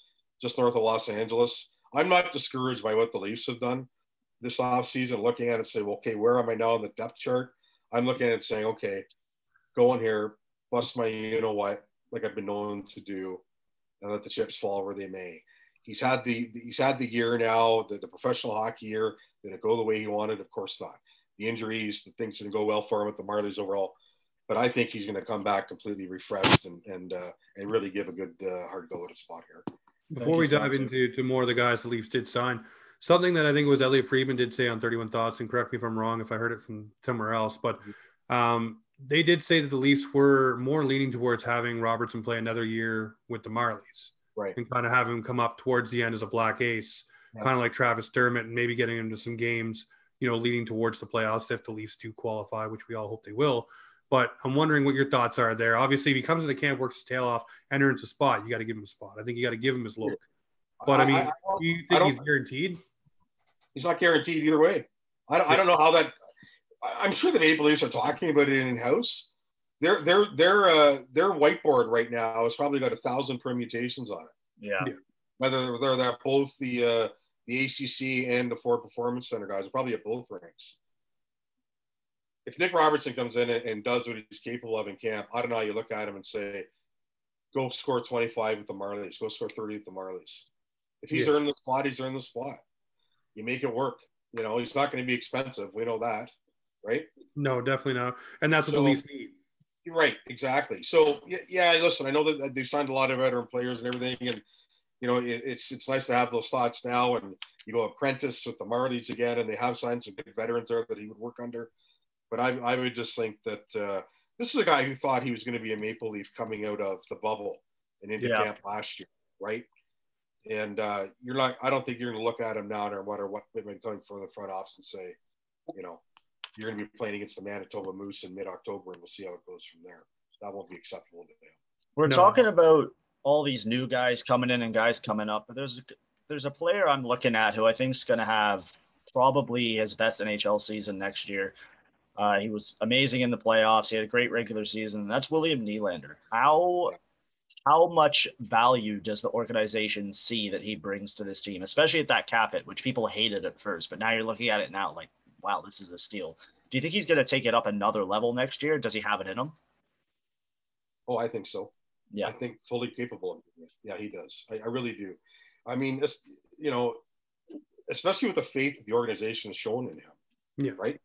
Speaker 3: just north of Los Angeles, I'm not discouraged by what the Leafs have done this offseason, looking at it and say, well, okay, where am I now on the depth chart? I'm looking at it saying, okay, go in here, bust my you know what, like I've been known to do, and let the chips fall where they may. He's had the he's had the year now, the, the professional hockey year. Did it go the way he wanted? Of course not. The injuries, the things didn't go well for him with the Marlies overall. But I think he's going to come back completely refreshed and and uh, and really give a good uh, hard go at a spot here.
Speaker 1: Before we dive into to more of the guys the Leafs did sign, something that I think was Elliot Friedman did say on 31 Thoughts, and correct me if I'm wrong if I heard it from somewhere else, but um, they did say that the Leafs were more leaning towards having Robertson play another year with the Marlies.
Speaker 3: Right.
Speaker 1: And kind of have him come up towards the end as a black ace, yeah. kind of like Travis Dermott, and maybe getting into some games, you know, leading towards the playoffs if the Leafs do qualify, which we all hope they will. But I'm wondering what your thoughts are there. Obviously, if he comes to the camp, works his tail off, enters a spot, you got to give him a spot. I think you got to give him his look. But I mean, I, I, do you think he's guaranteed?
Speaker 3: He's not guaranteed either way. I don't, I don't know how that. I'm sure the Maple Leafs are talking about it in house. Their their their uh, their whiteboard right now has probably got a thousand permutations on it.
Speaker 2: Yeah. yeah.
Speaker 3: Whether they're that both the uh, the ACC and the Ford Performance Center guys are probably at both ranks. If Nick Robertson comes in and, and does what he's capable of in camp, I don't know. You look at him and say, "Go score 25 with the Marlies. Go score 30 with the Marlies." If he's yeah. earned the spot, he's earned the spot. You make it work. You know, he's not going to be expensive. We know that, right?
Speaker 1: No, definitely not. And that's what so, the Leafs need.
Speaker 3: Right, exactly. So yeah, listen, I know that they've signed a lot of veteran players and everything, and you know it, it's it's nice to have those thoughts now. And you go apprentice with the Marlies again, and they have signed some good veterans there that he would work under. But I, I would just think that uh, this is a guy who thought he was going to be a Maple Leaf coming out of the bubble and into yeah. camp last year, right? And uh, you're not. I don't think you're going to look at him now no matter what they've been coming from the front office and say, you know, you're going to be playing against the Manitoba Moose in mid-October, and we'll see how it goes from there. That won't be acceptable to them.
Speaker 2: We're no. talking about all these new guys coming in and guys coming up, but there's there's a player I'm looking at who I think is going to have probably his best NHL season next year. Uh, he was amazing in the playoffs. He had a great regular season. That's William Nylander. How how much value does the organization see that he brings to this team, especially at that cap it, which people hated at first, but now you're looking at it now like, wow, this is a steal. Do you think he's going to take it up another level next year? Does he have it in him?
Speaker 3: Oh, I think so.
Speaker 2: Yeah,
Speaker 3: I think fully capable of it. Yeah, he does. I, I really do. I mean, this, you know, especially with the faith that the organization has shown in him.
Speaker 1: Yeah.
Speaker 3: Right.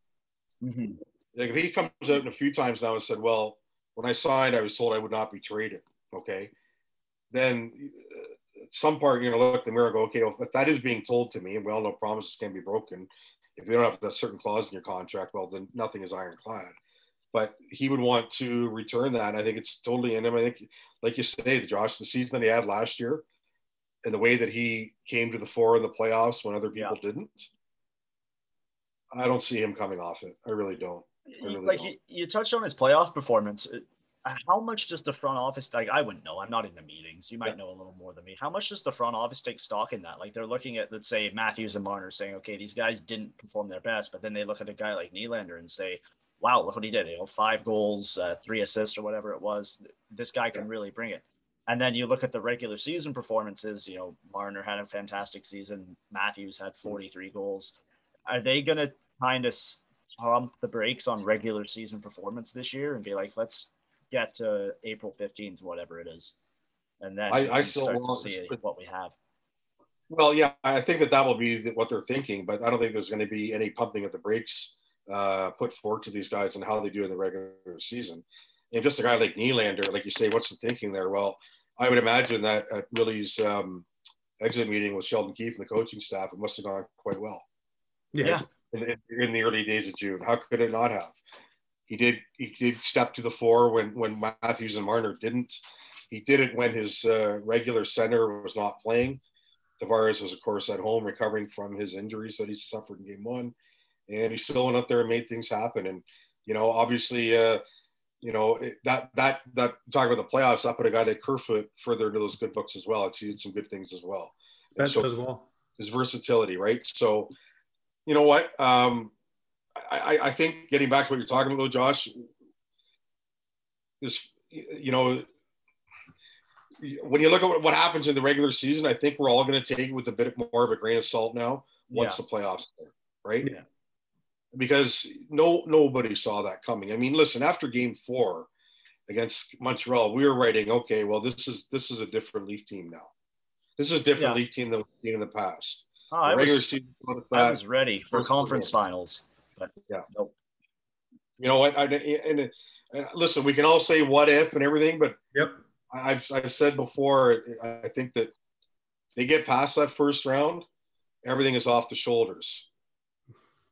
Speaker 2: Mm-hmm.
Speaker 3: Like if he comes out in a few times now and said, "Well, when I signed, I was told I would not be traded." Okay, then uh, some part you're gonna look in the mirror and go, "Okay, well, if that is being told to me, and we all know promises can be broken, if you don't have that certain clause in your contract, well, then nothing is ironclad." But he would want to return that. And I think it's totally in him. I think, like you say, the Josh, the season that he had last year, and the way that he came to the fore in the playoffs when other people yeah. didn't, I don't see him coming off it. I really don't. I really
Speaker 2: like don't. You, you touched on his playoff performance. How much does the front office like? I wouldn't know. I'm not in the meetings. You might yeah. know a little more than me. How much does the front office take stock in that? Like they're looking at, let's say, Matthews and Marner, saying, okay, these guys didn't perform their best, but then they look at a guy like Nylander and say, wow, look what he did. You know, five goals, uh, three assists, or whatever it was. This guy can really bring it. And then you look at the regular season performances. You know, Marner had a fantastic season. Matthews had 43 goals. Are they going to kind of pump the brakes on regular season performance this year and be like, let's get to April 15th, whatever it is. And then
Speaker 3: I, I still
Speaker 2: start to see what we have.
Speaker 3: Well, yeah, I think that that will be what they're thinking, but I don't think there's going to be any pumping of the brakes uh, put forward to these guys and how they do in the regular season. And just a guy like Nylander, like you say, what's the thinking there? Well, I would imagine that at Willie's um, exit meeting with Sheldon Keefe and the coaching staff, it must have gone quite well.
Speaker 2: Yeah.
Speaker 3: In, in the early days of June, how could it not have? He did he did step to the fore when when Matthews and Marner didn't. He did it when his uh, regular center was not playing. Tavares was, of course, at home recovering from his injuries that he suffered in Game One, and he still went up there and made things happen. And you know, obviously, uh, you know that that that talking about the playoffs, that put a guy like Kerfoot further into those good books as well. He did some good things as well.
Speaker 1: That's so, as well.
Speaker 3: His versatility, right? So, you know what? Um, I, I think getting back to what you're talking about, though, Josh, this, you know, when you look at what happens in the regular season, I think we're all going to take it with a bit more of a grain of salt now once yeah. the playoffs start, right?
Speaker 1: Yeah.
Speaker 3: Because no nobody saw that coming. I mean, listen, after Game Four, against Montreal, we were writing, okay, well, this is this is a different Leaf team now. This is a different yeah. Leaf team than we've seen in the past.
Speaker 2: Oh, I, was, season, I was ready for conference finals, but
Speaker 3: yeah, nope. You know what? I, and, and uh, listen, we can all say what if and everything, but
Speaker 1: yep,
Speaker 3: I've I've said before. I think that they get past that first round, everything is off the shoulders.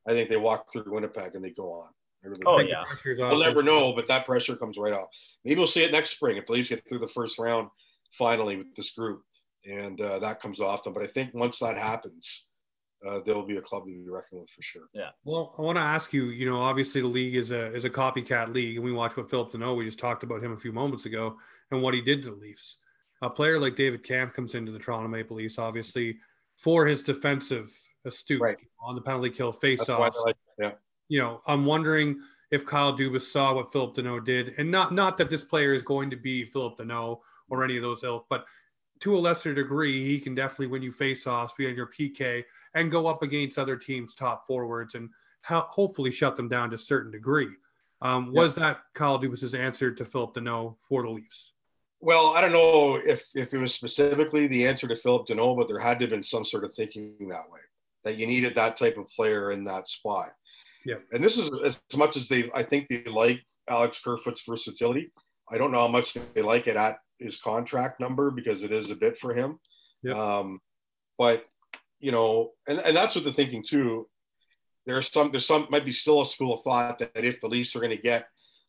Speaker 3: I think they walk through Winnipeg and they go on.
Speaker 2: Everything. Oh yeah,
Speaker 3: we'll never know, but that pressure comes right off. Maybe we'll see it next spring if the Leafs get through the first round finally with this group, and uh, that comes often. But I think once that happens, uh, there will be a club to be reckoned with for sure.
Speaker 2: Yeah.
Speaker 1: Well, I want to ask you. You know, obviously the league is a is a copycat league, and we watch what Phillip Danault. We just talked about him a few moments ago and what he did to the Leafs. A player like David Kampf comes into the Toronto Maple Leafs, obviously for his defensive astute right. on the penalty kill face-offs. Like,
Speaker 3: yeah.
Speaker 1: You know, I'm wondering if Kyle Dubas saw what Phillip Danault did, and not not that this player is going to be Phillip Danault or any of those ilk, but to a lesser degree, he can definitely win you face-offs, be on your PK, and go up against other teams' top forwards and ha- hopefully shut them down to a certain degree. Um. Was that Kyle Dubas's answer to Phillip Danault for the Leafs?
Speaker 3: Well, I don't know if if it was specifically the answer to Phillip Danault, but there had to have been some sort of thinking that way that you needed that type of player in that spot.
Speaker 1: Yeah.
Speaker 3: And this is as much as they, I think they like Alex Kerfoot's versatility. I don't know how much they like it at his contract number because it is a bit for him.
Speaker 1: Yeah.
Speaker 3: Um, but you know, and, and that's what the thinking too. There's some, there's some, might be still a school of thought that, that if the Leafs are going to get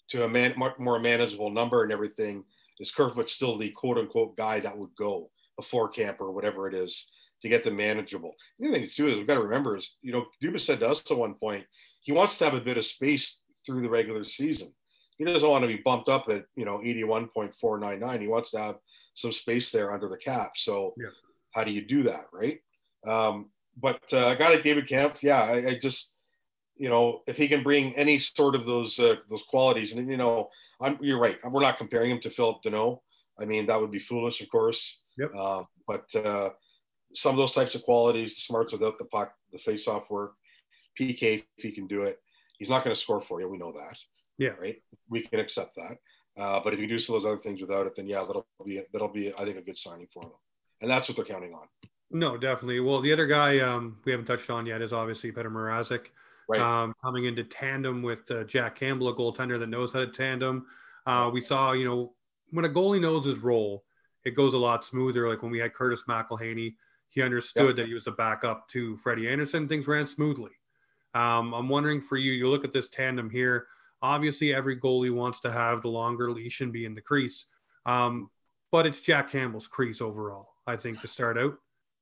Speaker 3: to a man, more manageable number and everything, is Kerfoot still the quote unquote guy that would go before camp or whatever it is to get them manageable. The other thing too is we've got to remember is you know Dubas said to us at one point he wants to have a bit of space through the regular season. He doesn't want to be bumped up at you know 81.499. He wants to have some space there under the cap. So
Speaker 1: yeah.
Speaker 3: how do you do that, right? Um, but uh, I got it, David Kampf. Yeah, I, I, just you know if he can bring any sort of those uh, those qualities, and you know I'm, you're right. We're not comparing him to Phillip Danault. I mean that would be foolish, of course.
Speaker 1: Yep.
Speaker 3: Uh, but uh, some of those types of qualities, the smarts without the puck, the face-off work, PK if he can do it. He's not going to score for you. We know that.
Speaker 1: Yeah.
Speaker 3: Right. We can accept that. Uh, but if you do some of those other things without it, then yeah, that'll be that'll be I think a good signing for them, and that's what they're counting on.
Speaker 1: No, definitely. Well, the other guy um, we haven't touched on yet is obviously Petr Mrazek,
Speaker 3: right.
Speaker 1: um, coming into tandem with uh, Jack Campbell, a goaltender that knows how to tandem. Uh, we saw, you know, when a goalie knows his role, it goes a lot smoother. Like when we had Curtis McElhinney, he understood yep. that he was the backup to Freddie Andersen. Things ran smoothly. Um, I'm wondering for you, you look at this tandem here. Obviously, every goalie wants to have the longer leash and be in the crease. Um, but it's Jack Campbell's crease overall, I think, to start out.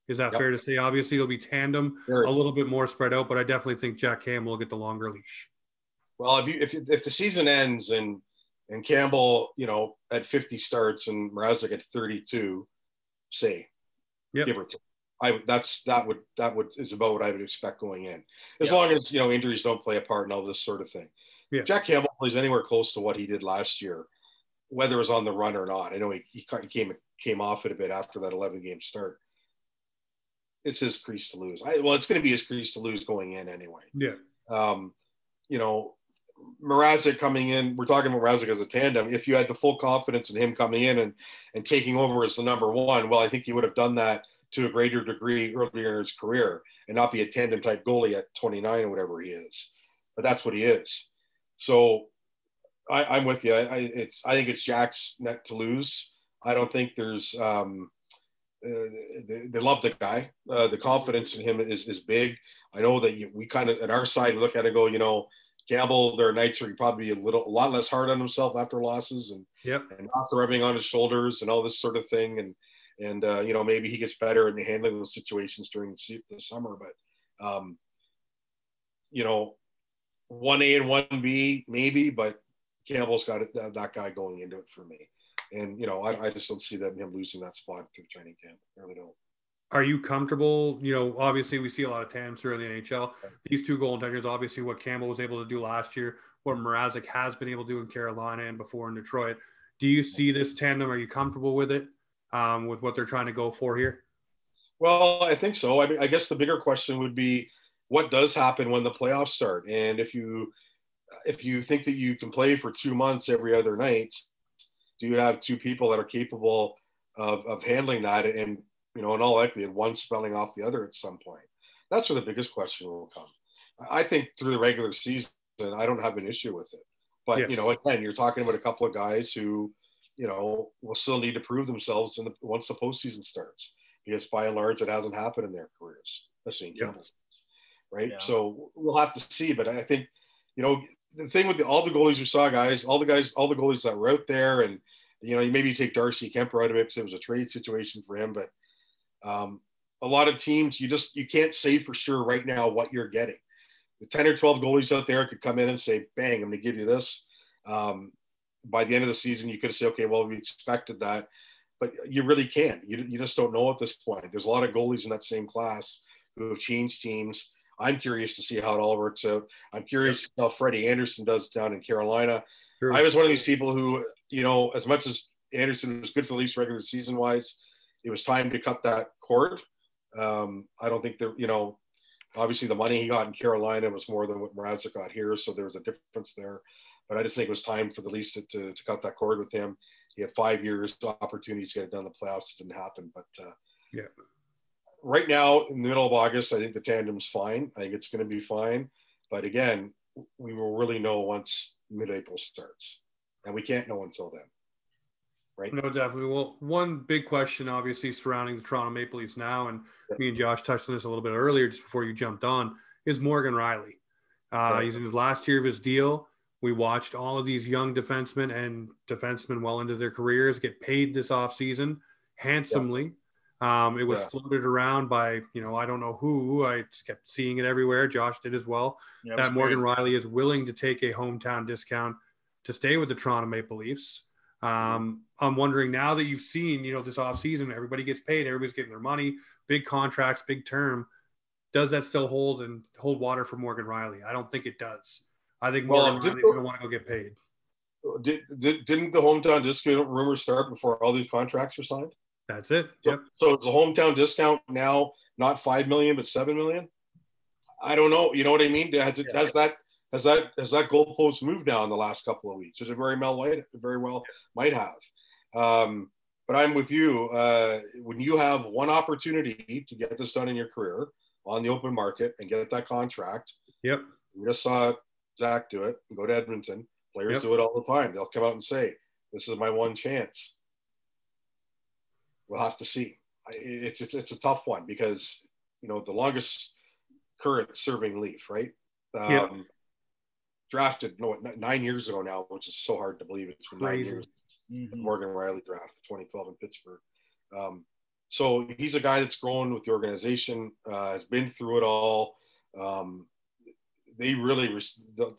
Speaker 1: Is that yep. fair to say? Obviously, it'll be tandem, sure. a little bit more spread out, but I definitely think Jack Campbell will get the longer leash.
Speaker 3: Well, if you if, if the season ends and and Campbell, you know, at 50 starts and Mrazek at 32, say,
Speaker 1: yep.
Speaker 3: give or take. I that's that would that would is about what I would expect going in, as long as you know injuries don't play a part and all this sort of thing.
Speaker 1: Yeah.
Speaker 3: Jack Campbell plays anywhere close to what he did last year, whether it was on the run or not. I know he, he came came off it a bit after that 11 game start. It's his crease to lose. I, well, it's going to be his crease to lose going in anyway.
Speaker 1: Yeah.
Speaker 3: Um, you know, Mrazek coming in, we're talking about Mrazek as a tandem. If you had the full confidence in him coming in and and taking over as the number one, well, I think he would have done that to a greater degree earlier in his career and not be a tandem type goalie at 29 or whatever he is. But that's what he is. So I, am with you. I, I, it's I think it's Jack's net to lose. I don't think there's. Um, uh, they, they, love the guy. Uh, the confidence in him is is big. I know that you, we kind of at our side we look at it go, you know, Gamble. There are nights where he probably be a little, a lot less hard on himself after losses, and
Speaker 1: yep.
Speaker 3: and not the rubbing on his shoulders and all this sort of thing. And and uh, you know maybe he gets better in handling those situations during the, the summer. But um, you know, one A and one B maybe, but Campbell's got it, that, that, guy going into it for me. And you know, I, I just don't see that him losing that spot through training camp. I really don't.
Speaker 1: Are you comfortable? You know, obviously we see a lot of tandems through the NHL. These two goaltenders, obviously, what Campbell was able to do last year, what Mrazek has been able to do in Carolina and before in Detroit. Do you see this tandem? Are you comfortable with it? um, with what they're trying to go for here?
Speaker 3: Well, I think so. I, mean, I guess the bigger question would be what does happen when the playoffs start, and if you if you think that you can play for two months every other night, do you have two people that are capable of, of handling that and you know in all likelihood one spelling off the other at some point? That's where the biggest question will come. I think through the regular season i don't have an issue with it. But yes. you know again you're talking about a couple of guys who you know will still need to prove themselves in the, once the postseason starts. Because by and large it hasn't happened in their careers especially in Campbell's right yeah. so we'll have to see but i think you know the thing with the, all the goalies we saw guys all the guys all the goalies that were out there and you know, you maybe take Darcy Kuemper out of it because it was a trade situation for him, but um, a lot of teams you just you can't say for sure right now what you're getting. The 10 or 12 goalies out there could come in and say, bang, I'm going to give you this. Um, by the end of the season, you could say, okay, well, we expected that, but you really can't. You, you just don't know at this point. There's a lot of goalies in that same class who have changed teams. I'm curious to see how it all works out. I'm curious how Freddie Andersen does down in Carolina. Sure. I was one of these people who, you know, as much as Andersen was good for the Leafs regular season wise, it was time to cut that cord. Um, I don't think there, you know, obviously the money he got in Carolina was more than what Mrazek got here, so there was a difference there. But I just think it was time for the Leafs to, to, to cut that cord with him. He had five years opportunities to get it done in the playoffs. It didn't happen, but uh,
Speaker 1: yeah.
Speaker 3: Right now, in the middle of August, I think the tandem's fine. I think it's going to be fine. But again, we will really know once mid-April starts, and we can't know until then. Right?
Speaker 1: No, definitely. Well, one big question, obviously, surrounding the Toronto Maple Leafs now, and yeah. me and Josh touched on this a little bit earlier, just before you jumped on, is Morgan Rielly. Uh, right. He's in his last year of his deal. We watched all of these young defensemen and defensemen well into their careers get paid this offseason handsomely. Yeah um, it was yeah. floated around by, you know, I don't know who. I just kept seeing it everywhere. Josh did as well. Yeah, that Morgan great. Rielly is willing to take a hometown discount to stay with the Toronto Maple Leafs. Um, I'm wondering now that you've seen, you know, this offseason, everybody gets paid, everybody's getting their money, big contracts, big term. Does that still hold and hold water for Morgan Rielly? I don't think it does. I think Morgan well, Rielly's going to want to go get paid.
Speaker 3: Did, did, didn't the hometown discount rumors start before all these contracts were signed?
Speaker 1: That's it.
Speaker 3: Yep. So, so it's a hometown discount now, not five million, but seven million. I don't know. You know what I mean? Has it yeah. has that has that has that goalpost moved now in the last couple of weeks? Which it very well might very well might have. Um, but I'm with you. Uh, when you have one opportunity to get this done in your career on the open market and get that contract,
Speaker 1: yep.
Speaker 3: We just saw Zach do it. Go to Edmonton. Players yep. do it all the time. They'll come out and say, "This is my one chance." We'll have to see. It's, it's, it's a tough one because, you know, the longest current serving Leaf, right? Um,
Speaker 1: yeah.
Speaker 3: Drafted no nine years ago now, which is so hard to believe. It's been nine years. Mm-hmm. Morgan Rielly draft 2012 in Pittsburgh. Um, so he's a guy that's grown with the organization, uh, has been through it all. Um, they really, res- the,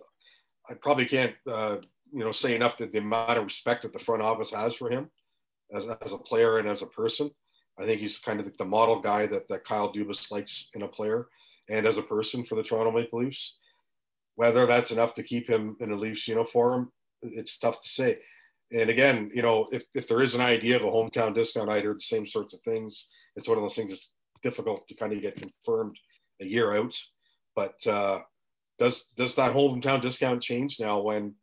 Speaker 3: I probably can't, uh, you know, say enough that the amount of respect that the front office has for him as, as a player and as a person. I think he's kind of the model guy that, that Kyle Dubas likes in a player and as a person for the Toronto Maple Leafs. Whether that's enough to keep him in a Leafs uniform, it's tough to say. And again, you know, if, if there is an idea of a hometown discount, I heard the same sorts of things. It's one of those things that's difficult to kind of get confirmed a year out. But uh, does does that hometown discount change now when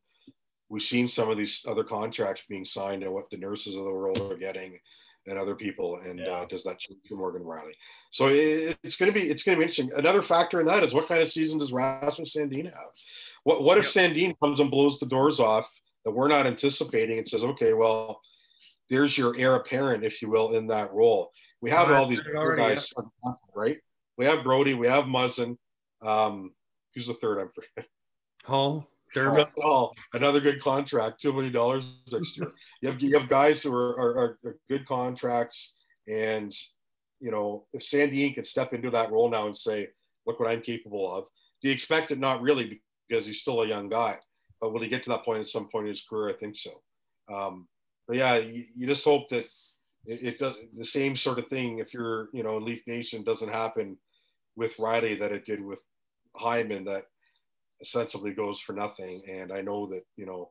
Speaker 3: we've seen some of these other contracts being signed and what the nurses of the world are getting and other people and uh, yeah. uh, does that change for Morgan Rielly? So it, it's going to be it's going to be interesting. Another factor in that is what kind of season does Rasmus Sandin have? What what if yep. Sandin comes and blows the doors off that we're not anticipating and says okay well there's your heir apparent if you will in that role. We have all these already, guys yeah. right? We have Brodie we have Muzzin um, who's the third I'm forgetting.
Speaker 1: Holl
Speaker 3: Dermott. Oh, another good contract, two million dollars next year. you have you have guys who are, are, are, good contracts, and you know if Sandy Sandin can step into that role now and say, "Look what I'm capable of," do you expect it? Not really, because he's still a young guy. But will he get to that point at some point in his career? I think so. Um, but yeah, you, you, just hope that it, it, does the same sort of thing. If you're you know in Leaf Nation doesn't happen with Rielly that it did with Hyman that essentially goes for nothing. And I know that, you know,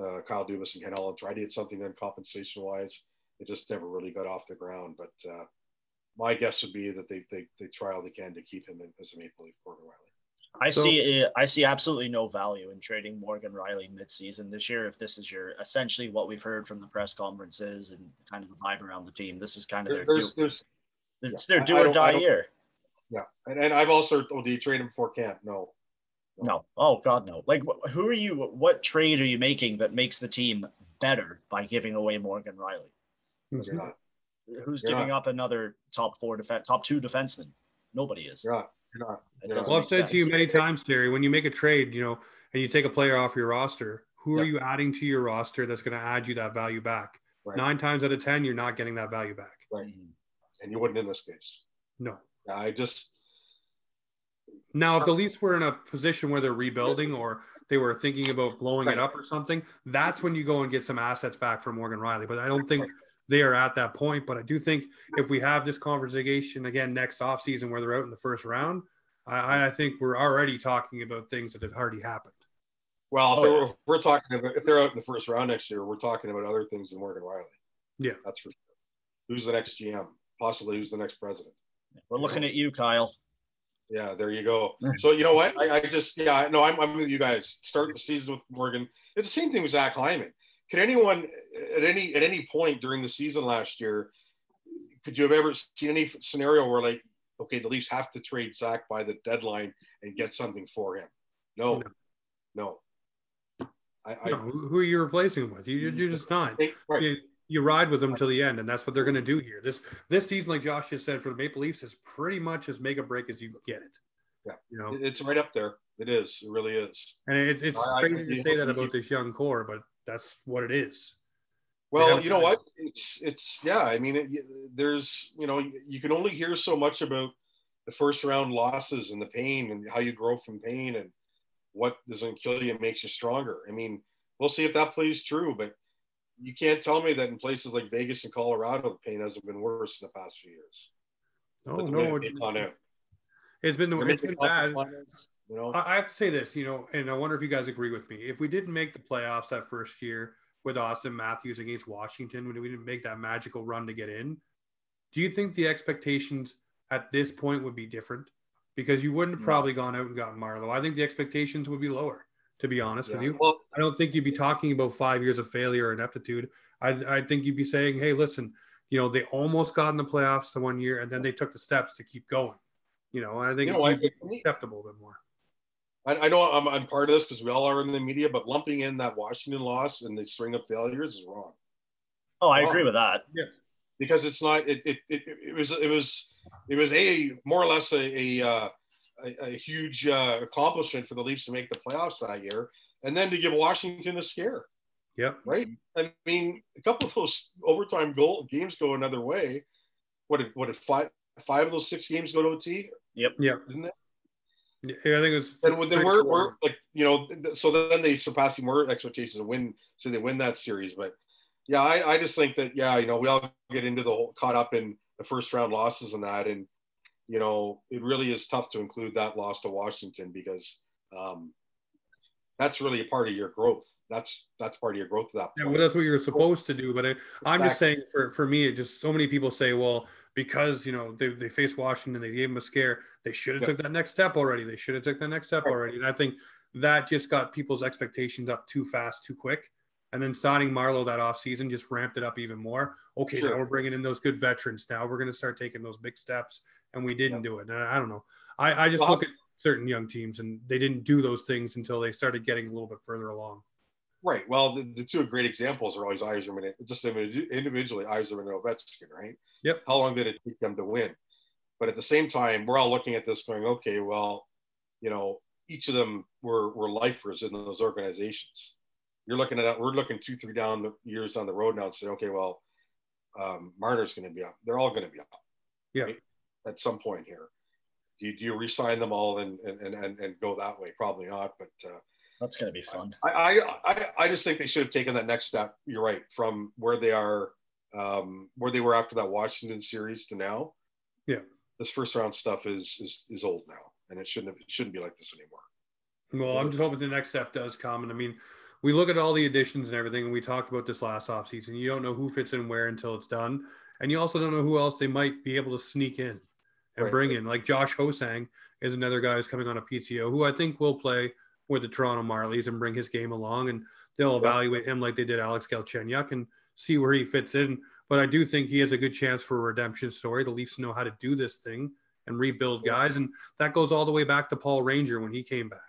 Speaker 3: uh, Kyle Dubas and Ken Holland tried to get something done compensation wise. It just never really got off the ground. But uh, my guess would be that they, they, they try all they can to keep him in, as a Maple Leaf Morgan Rielly.
Speaker 2: I
Speaker 1: So-
Speaker 2: see I see absolutely no value in trading Morgan Rielly midseason this year. If this is your essentially what we've heard from the press conferences and kind of the vibe around the team, this is kind of their
Speaker 3: there's,
Speaker 2: do,
Speaker 3: there's,
Speaker 2: it's
Speaker 3: yeah,
Speaker 2: their do
Speaker 3: I
Speaker 2: or
Speaker 3: I
Speaker 2: die year.
Speaker 3: yeah, and, and I've also. Oh, do you trade him before camp? No.
Speaker 2: No, oh god, no. Like, wh- who are you? What trade are you making that makes the team better by giving away Morgan Rielly?
Speaker 3: You're not.
Speaker 2: Who's
Speaker 3: You're
Speaker 2: giving
Speaker 3: not.
Speaker 2: up another top four defense, top two defenseman? Nobody is.
Speaker 3: You're not. You're not. You're
Speaker 2: doesn't
Speaker 1: Well, I've said to you many times, Terry, when you make a trade, you know, and you take a player off your roster, who are you adding to your roster that's going to add you that value back?
Speaker 3: Right.
Speaker 1: Nine times out of 10, you're not getting that value back.
Speaker 3: Right.
Speaker 2: Mhm.
Speaker 3: And you wouldn't in this case.
Speaker 1: No.
Speaker 3: I just.
Speaker 1: Now, if the Leafs were in a position where they're rebuilding or they were thinking about blowing it up or something, that's when you go and get some assets back for Morgan Rielly. But I don't think they are at that point. But I do think if we have this conversation again next offseason where they're out in the first round, I, I think we're already talking about things that have already happened.
Speaker 3: Well, if,
Speaker 2: Oh, yeah.
Speaker 3: if we're talking about if they're out in the first round next year, we're talking about other things than Morgan Rielly.
Speaker 1: Yeah.
Speaker 3: that's for sure. Who's the next GM? Possibly who's the next president?
Speaker 2: We're looking at you, Kyle.
Speaker 3: Yeah, there you go. So you know what? I, I just yeah, no, I'm, I'm with you guys. Start the season with Morgan. It's the same thing with Zach Hyman. Could anyone at any at any point during the season last year, could you have ever seen any scenario where like, okay, the Leafs have to trade Zach by the deadline and get something for him? No, no. I, I
Speaker 1: No, who who are you replacing him with? You, you're just not.
Speaker 3: right.
Speaker 1: You, you ride with them till the end, and that's what they're going to do here. This this season, like Josh just said, for the Maple Leafs is pretty much as make a break as you get it.
Speaker 3: Yeah.
Speaker 1: You know,
Speaker 3: It's right up there. It is. It really is.
Speaker 1: and it's it's
Speaker 3: I- I-
Speaker 1: crazy to say that about this young core, but that's what it is.
Speaker 3: Well, you know what? It's it's yeah. I mean, it, there's you know you can only hear so much about the first round losses and the pain and how you grow from pain and what doesn't kill you makes you stronger. I mean, we'll see if that plays true, but you can't tell me that in places like Vegas and Colorado the pain hasn't been worse in the past few years.
Speaker 1: No,
Speaker 3: no,
Speaker 1: it,
Speaker 3: they've gone out.
Speaker 1: has been
Speaker 3: They're
Speaker 1: it's been bad.
Speaker 3: finals, You know,
Speaker 1: I I have to say this, you know, and I wonder if you guys agree with me. If we didn't make the playoffs that first year with Auston Matthews against Washington, when we didn't make that magical run to get in, do you think the expectations at this point would be different? Because you wouldn't have probably gone out and gotten Marleau. I think the expectations would be lower, to be honest with you.
Speaker 3: Well,
Speaker 1: I don't think you'd be talking about five years of failure or ineptitude. I, I think you'd be saying, hey, listen, you know, they almost got in the playoffs the one year and then they took the steps to keep going. You know, and I think
Speaker 3: you know what?
Speaker 1: it'd be acceptable a bit more.
Speaker 3: I, I know I'm, I'm part of this because we all are in the media, but lumping in that Washington loss and the string of failures is wrong.
Speaker 2: Oh, I
Speaker 3: Wow.
Speaker 2: agree with that. Yeah.
Speaker 3: because it's not it it, it, it was it was it was a more or less a a, uh, a, a huge uh, accomplishment for the Leafs to make the playoffs that year and then to give Washington a scare
Speaker 1: Yep.
Speaker 3: right I mean a couple of those overtime goal games go another way what did what did five five of those six games go to OT
Speaker 1: Yep. Yep.
Speaker 3: isn't it
Speaker 1: Yeah, I think it was.
Speaker 3: and they
Speaker 1: three,
Speaker 3: were,
Speaker 1: four.
Speaker 3: were like you know so then they surpassing more expectations to win so they win that series but yeah I, I just think that yeah you know we all get into the whole caught up in the first round losses and that and you know it really is tough to include that loss to washington because um that's really a part of your growth that's that's part of your growth at that
Speaker 1: Yeah, well, that's what you're supposed to do. But I, I'm just saying, for for me, it just so many people say, well, because you know they, they faced Washington, they gave them a scare. They should have
Speaker 3: Yeah.
Speaker 1: took that next step already. They should have took that next step
Speaker 3: Right.
Speaker 1: already. And I think that just got people's expectations up too fast, too quick. And then signing Marleau that offseason just ramped it up even more. Okay,
Speaker 3: Sure.
Speaker 1: now we're bringing in those good veterans. Now we're going to start taking those big steps, and we didn't do it. And I, I don't know. I, I just
Speaker 3: Well,
Speaker 1: look at certain young teams, and they didn't do those things until they started getting a little bit further along.
Speaker 3: Right. Well, the, the two great examples are always Yzerman, and- just individually, Yzerman and Ovechkin, right?
Speaker 1: Yep.
Speaker 3: How long did it take them to win? But at the same time, we're all looking at this going, okay, well, you know, each of them were, were lifers in those organizations. You're looking at, we're looking two, three down the years down the road now and say, okay, well, um, Marner's going to be up. They're all going to be up.
Speaker 1: Yeah.
Speaker 3: right, At some point here. Do you, do you re-sign them all and, and, and, and go that way? Probably not, but, uh,
Speaker 2: That's gonna be fun.
Speaker 3: I, I, I, I just think they should have taken that next step. You're right, from where they are, um, where they were after that Washington series to now.
Speaker 1: Yeah.
Speaker 3: This first round stuff is is is old now, and it shouldn't have, it shouldn't be like this anymore.
Speaker 1: Well, I'm just hoping the next step does come. And I mean, we look at all the additions and everything, and we talked about this last offseason. You don't know who fits in where until it's done. And you also don't know who else they might be able to sneak in. And
Speaker 3: Right.
Speaker 1: bring in like Josh Ho-Sang is another guy who's coming on a PTO who I think will play with the Toronto Marlies and bring his game along, and they'll evaluate him like they did Alex Galchenyuk and see where he fits in. But I do think he has a good chance for a redemption story. The Leafs know how to do this thing and rebuild guys, and that goes all the way back to Paul Ranger when he came back.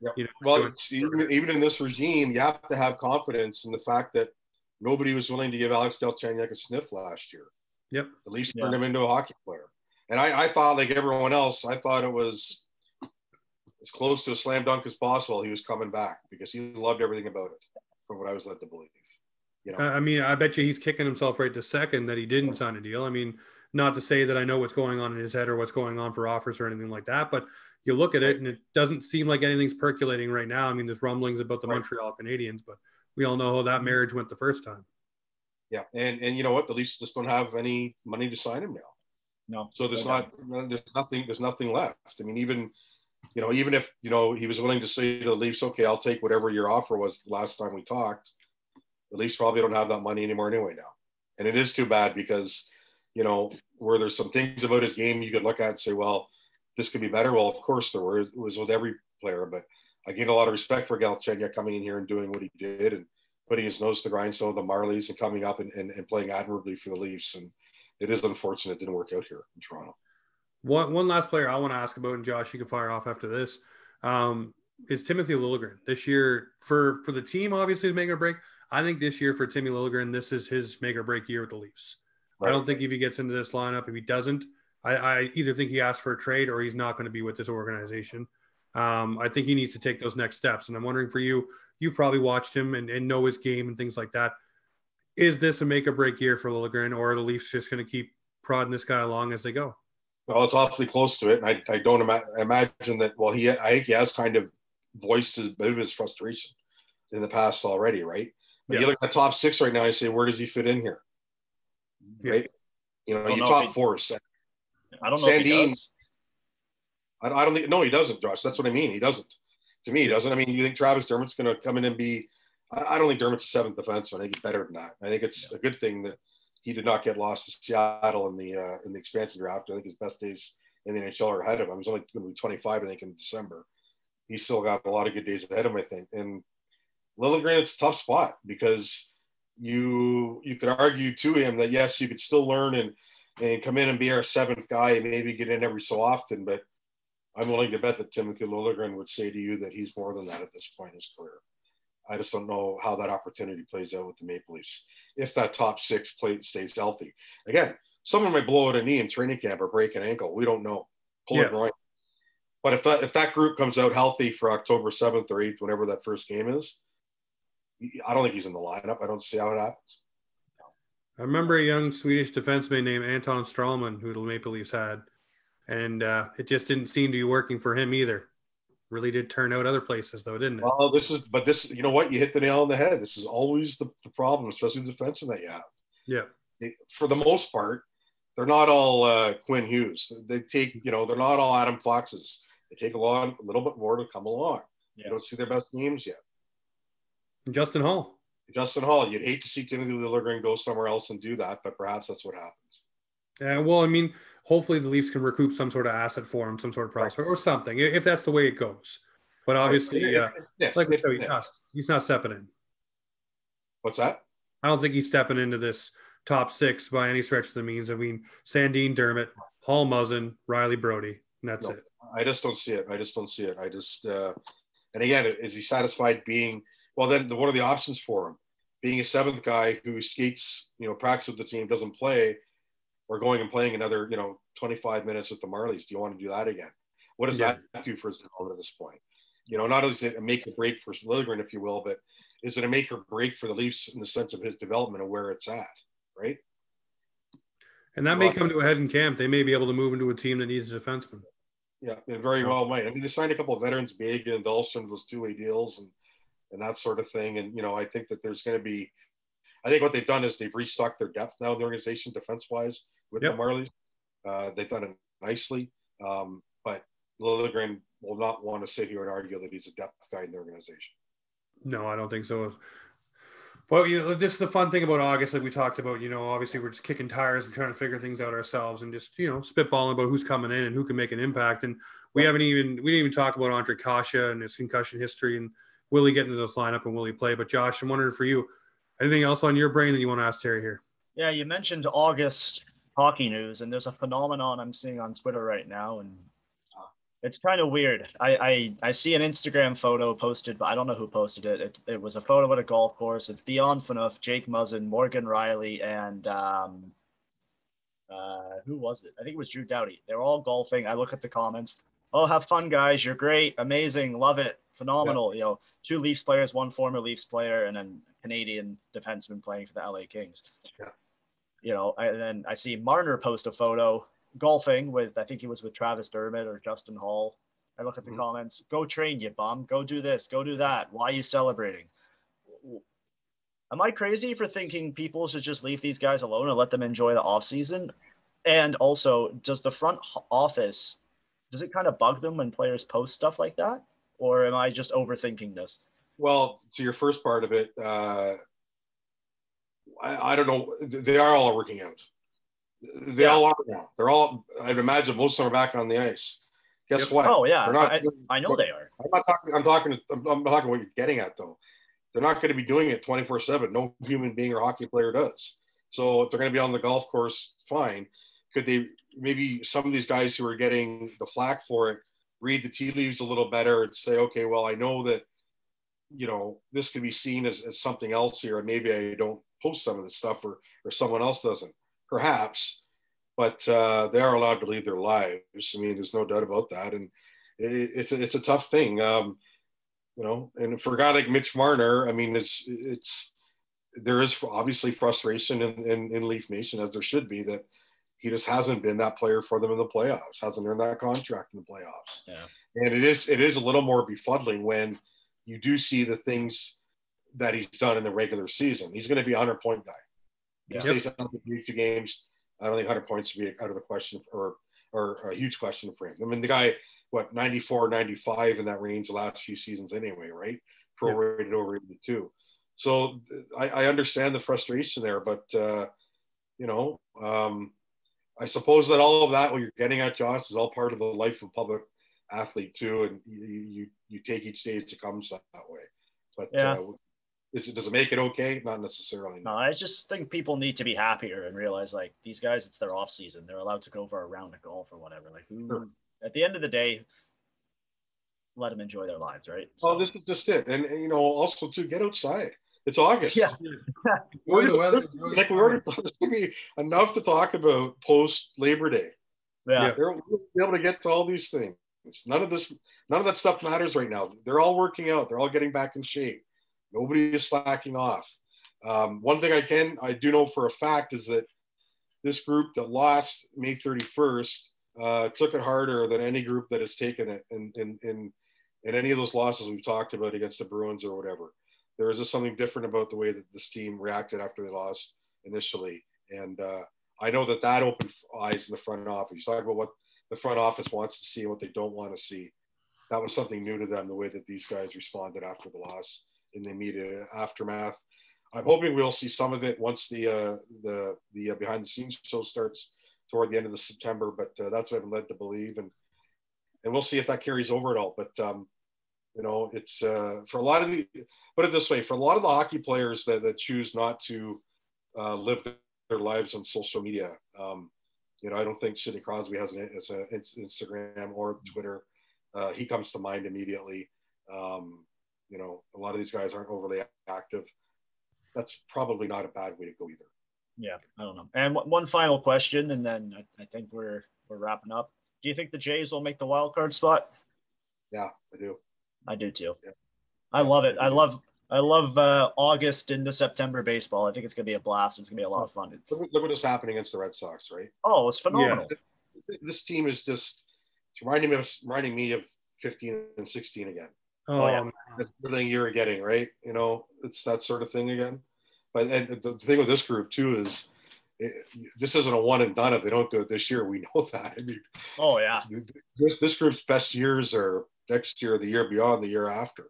Speaker 3: Yep.
Speaker 1: You know,
Speaker 3: Well, it's, even, even in this regime, you have to have confidence in the fact that nobody was willing to give Alex Galchenyuk a sniff last year.
Speaker 1: Yep.
Speaker 3: At least
Speaker 2: Yeah.
Speaker 3: turned him into a hockey player. And I, I thought, like everyone else, I thought it was as close to a slam dunk as possible. He was coming back because he loved everything about it, from what I was led to believe. You know,
Speaker 1: I mean, I bet you he's kicking himself right the second that he didn't sign a deal. I mean, not to say that I know what's going on in his head or what's going on for offers or anything like that, but you look at it and it doesn't seem like anything's percolating right now. I mean, there's rumblings about the
Speaker 3: Right.
Speaker 1: Montreal Canadiens, but we all know how that marriage went the first time.
Speaker 3: yeah. And and you know what? The Leafs just don't have any money to sign him now.
Speaker 2: No.
Speaker 3: So there's not there's nothing there's nothing left. I mean, even you know, even if you know he was willing to say to the Leafs, okay, I'll take whatever your offer was the last time we talked. The Leafs probably don't have that money anymore anyway now, and it is too bad because you know where there's some things about his game you could look at and say, well, this could be better. Well, of course there were. It was with every player, but I gained a lot of respect for Galchenyuk coming in here and doing what he did and putting his nose to the grindstone of the Marlies and coming up and, and, and playing admirably for the Leafs. And it is unfortunate it didn't work out here in Toronto.
Speaker 1: One, one last player I want to ask about, and Josh, you can fire off after this, um, is Timothy Liljegren. This year, for for the team, obviously, to make or break. I think this year for Timmy Liljegren, this is his make or break year with the Leafs. I don't think if he gets into this lineup, if he doesn't, I, I either think he asks for a trade or he's not going to be with this organization. Um, I think he needs to take those next steps. And I'm wondering for you, you've probably watched him and, and know his game and things like that. Is this a make or break year for Liljegren, or are the Leafs just going to keep prodding this guy along as they go?
Speaker 3: Well, it's awfully close to it, and I, I don't ima- imagine that. Well, he I think he has kind of voiced his bit of his frustration in the past already, right? But
Speaker 1: Yeah.
Speaker 3: you look at the top six right now and say, where does he fit in here?
Speaker 1: Yeah.
Speaker 3: Right? You know,
Speaker 2: Don't
Speaker 3: you
Speaker 2: know
Speaker 3: top
Speaker 2: if he-
Speaker 3: four.
Speaker 2: I don't know if he does.
Speaker 3: I, I don't think. No, he doesn't, Josh. That's what I mean. He doesn't. To me, he doesn't. I mean, you think Travis Dermott's going to come in and be? I, I don't think Dermott's a seventh defenseman. I think he's better than that. I think it's a good thing that he did not get lost to Seattle in the uh, in the expansion draft. I think his best days in the NHL are ahead of him. He's only going to be 25, I think, in December. He's still got a lot of good days ahead of him, I think. And Liljegren, it's a tough spot because you you could argue to him that yes, you could still learn and and come in and be our seventh guy and maybe get in every so often, but I'm willing to bet that Timothy Liljegren would say to you that he's more than that at this point in his career. I just don't know how that opportunity plays out with the Maple Leafs if that top six plate stays healthy. Again, someone might blow out a knee in training camp or break an ankle. We don't know. Pull
Speaker 1: Yeah.
Speaker 3: it groin. But if that if that group comes out healthy for October seventh or eighth, whenever that first game is, I don't think he's in the lineup. I don't see how it happens.
Speaker 1: I remember a young Swedish defenseman named Anton Stralman who the Maple Leafs had, and uh, it just didn't seem to be working for him either. Really did turn out other places though, didn't it?
Speaker 3: Well, this is, but this, you know what? You hit the nail on the head. This is always the, the problem, especially the defenseman that you have.
Speaker 1: yeah.
Speaker 3: They, for the most part, they're not all uh, Quinn Hughes. They take, you know, they're not all Adam Foxes. They take a long, a little bit more to come along.
Speaker 2: Yeah.
Speaker 3: You don't see their best games yet.
Speaker 1: Justin Holl.
Speaker 3: Justin Holl, you'd hate to see Timothy Liljegren go somewhere else and do that, but perhaps that's what happens.
Speaker 1: Yeah, well, I mean, hopefully the Leafs can recoup some sort of asset for him, some sort of prospect or something, if that's the way it goes. But obviously, uh,
Speaker 3: Yeah,
Speaker 1: like I
Speaker 3: yeah,
Speaker 1: said, he's not, he's not stepping in.
Speaker 3: What's that?
Speaker 1: I don't think he's stepping into this top six by any stretch of the means. I mean, Sandin Dermott, Paul Muzzin, Rielly Brodie, and that's
Speaker 3: No.
Speaker 1: it.
Speaker 3: I just don't see it. I just don't see it. I just, uh, and again, is he satisfied being, well, then what are the options for him? Being a seventh guy who skates, you know, practice with the team, doesn't play, or going and playing another, you know, 25 minutes with the Marlies. Do you want to do that again? What does
Speaker 1: Yeah.
Speaker 3: that do for his development at this point? You know, not only is it a make or break for Liljegren, if you will, but is it a make or break for the Leafs in the sense of his development and where it's at, right?
Speaker 1: And that may come to a head in camp. They may be able to move into a team that needs a defenseman.
Speaker 3: Yeah, it very well might. I mean, they signed a couple of veterans, Biega and Dahlstrom, those two-way deals and and that sort of thing. And you know, I think that there's going to be. I think what they've done is they've restocked their depth now in the organization, defense-wise, with
Speaker 1: Yep.
Speaker 3: the Marlies. Uh, they've done it nicely, um, but Liljegren will not want to sit here and argue that he's a depth guy in the organization.
Speaker 1: No, I don't think so. Well, you know, this is the fun thing about August, like we talked about. You know, obviously we're just kicking tires and trying to figure things out ourselves, and just you know spitballing about who's coming in and who can make an impact. And we haven't even we didn't even talk about Ondrej Kase and his concussion history and will he get into this lineup and will he play? But Josh, I'm wondering for you, anything else on your brain that you want to ask Terry here?
Speaker 2: Yeah, you mentioned August hockey news, and there's a phenomenon I'm seeing on Twitter right now, and it's kind of weird. I, I I see an Instagram photo posted, but I don't know who posted it. It, it was a photo at a golf course. It's Dion Phaneuf, Jake Muzzin, Morgan Rielly, and um, uh, who was it? I think it was Drew Doughty. They're all golfing. I look at the comments. Oh, have fun, guys! You're great, amazing, love it, phenomenal. Yeah. You know, two Leafs players, one former Leafs player, and then Canadian defenseman playing for the LA Kings. Yeah. You know, and then I see Marner post a photo golfing with I think he was with Travis Dermott or Justin Holl. I look at the mm-hmm. comments. Go train, you bum. Go do this. Go do that. Why are you celebrating? Am I crazy for thinking people should just leave these guys alone and let them enjoy the off season? And also, does the front office does it kind of bug them when players post stuff like that, or am I just overthinking this?
Speaker 3: Well, to your first part of it, uh, I, I don't know. They are all working out. They yeah. all are now. They're all. I'd imagine most of them are back on the ice. Guess yep. what?
Speaker 2: Oh yeah, not, I, I know they are.
Speaker 3: I'm not talking. I'm talking. I'm, I'm talking what you're getting at though. They're not going to be doing it 24 seven. No human being or hockey player does. So if they're going to be on the golf course, fine. Could they maybe some of these guys who are getting the flack for it read the tea leaves a little better and say, okay, well, I know that you know this can be seen as, as something else here, and maybe I don't post some of this stuff or or someone else doesn't perhaps, but uh, they are allowed to lead their lives. I mean, there's no doubt about that, and it, it's a, it's a tough thing, um, you know. And for a guy like Mitch Marner, I mean, it's it's there is obviously frustration in, in, in Leaf Nation as there should be that he just hasn't been that player for them in the playoffs, hasn't earned that contract in the playoffs.
Speaker 2: Yeah.
Speaker 3: And it is it is a little more befuddling when you do see the things that he's done in the regular season. He's going to be a hundred point guy. Yeah. Stays for two games. I don't think 100 points would be out of the question or or a huge question for him. I mean, the guy, what 94, 95 in that range the last few seasons anyway, right? Prorated yeah. over 82. So I, I, understand the frustration there, but uh, you know, um, I suppose that all of that, what you're getting at, Josh, is all part of the life of public athlete too, and you you, you take each day as it comes that, that way. But yeah. uh, is it, does it make it okay? Not necessarily.
Speaker 2: No, I just think people need to be happier and realize like these guys, it's their off season. They're allowed to go for a round of golf or whatever. Like, who, sure. at the end of the day, let them enjoy their lives, right?
Speaker 3: So, oh, this is just it, and, and you know, also to get outside. It's August.
Speaker 2: Yeah.
Speaker 3: Enjoy the weather. like we already thought, there's gonna be enough to talk about post Labor Day.
Speaker 2: Yeah,
Speaker 3: they're be able to get to all these things. None of this, none of that stuff matters right now. They're all working out. They're all getting back in shape. Nobody is slacking off. Um, one thing I can, I do know for a fact is that this group that lost May 31st uh, took it harder than any group that has taken it in, in, in, in any of those losses we've talked about against the Bruins or whatever. There is just something different about the way that this team reacted after they lost initially. And uh, I know that that opened eyes in the front office. You talk about what the front office wants to see and what they don't want to see. That was something new to them, the way that these guys responded after the loss in the immediate aftermath. I'm hoping we'll see some of it once the uh, the the uh, behind the scenes show starts toward the end of the September. But uh, that's what I'm led to believe, and and we'll see if that carries over at all. But um, you know, it's uh, for a lot of the put it this way for a lot of the hockey players that that choose not to uh, live their lives on social media. Um, you know, I don't think Sidney Crosby has an, has an Instagram or Twitter. Uh, he comes to mind immediately. Um, you know, a lot of these guys aren't overly active. That's probably not a bad way to go either.
Speaker 2: Yeah, I don't know. And one final question, and then I, I think we're we're wrapping up. Do you think the Jays will make the wild card spot?
Speaker 3: Yeah, I do.
Speaker 2: I do too. Yeah. I love it. I love I love uh, August into September baseball. I think it's gonna be a blast. It's gonna be a lot of fun.
Speaker 3: Look, look what is happening against the Red Sox, right?
Speaker 2: Oh, it's phenomenal.
Speaker 3: Yeah. This team is just it's reminding me of reminding me of 15 and 16 again.
Speaker 2: Oh, yeah. Um,
Speaker 3: everything you were getting, right? You know, it's that sort of thing again. But and the thing with this group too is it, this isn't a one and done. If they don't do it this year, we know that. I mean,
Speaker 2: oh yeah,
Speaker 3: this this group's best years are next year, the year beyond, the year after.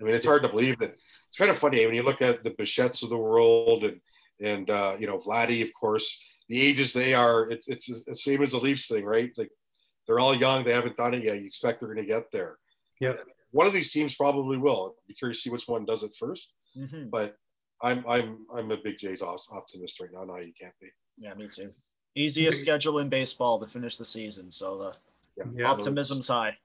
Speaker 3: I mean, it's hard to believe that. It's kind of funny I mean when you look at the Bichettes of the world and and uh, you know Vladdy, of course, the ages they are. It's it's the same as the Leafs thing, right? Like they're all young, they haven't done it yet. You expect they're going to get there.
Speaker 1: Yeah.
Speaker 3: One of these teams probably will. I'd be curious to see which one does it 1st
Speaker 2: Mhm.
Speaker 3: But I'm I'm I'm a big Jays optimist right now. No, you can't be.
Speaker 2: Yeah, me too. Easiest schedule in baseball to finish the season, so the
Speaker 1: Yeah.
Speaker 2: optimism's high.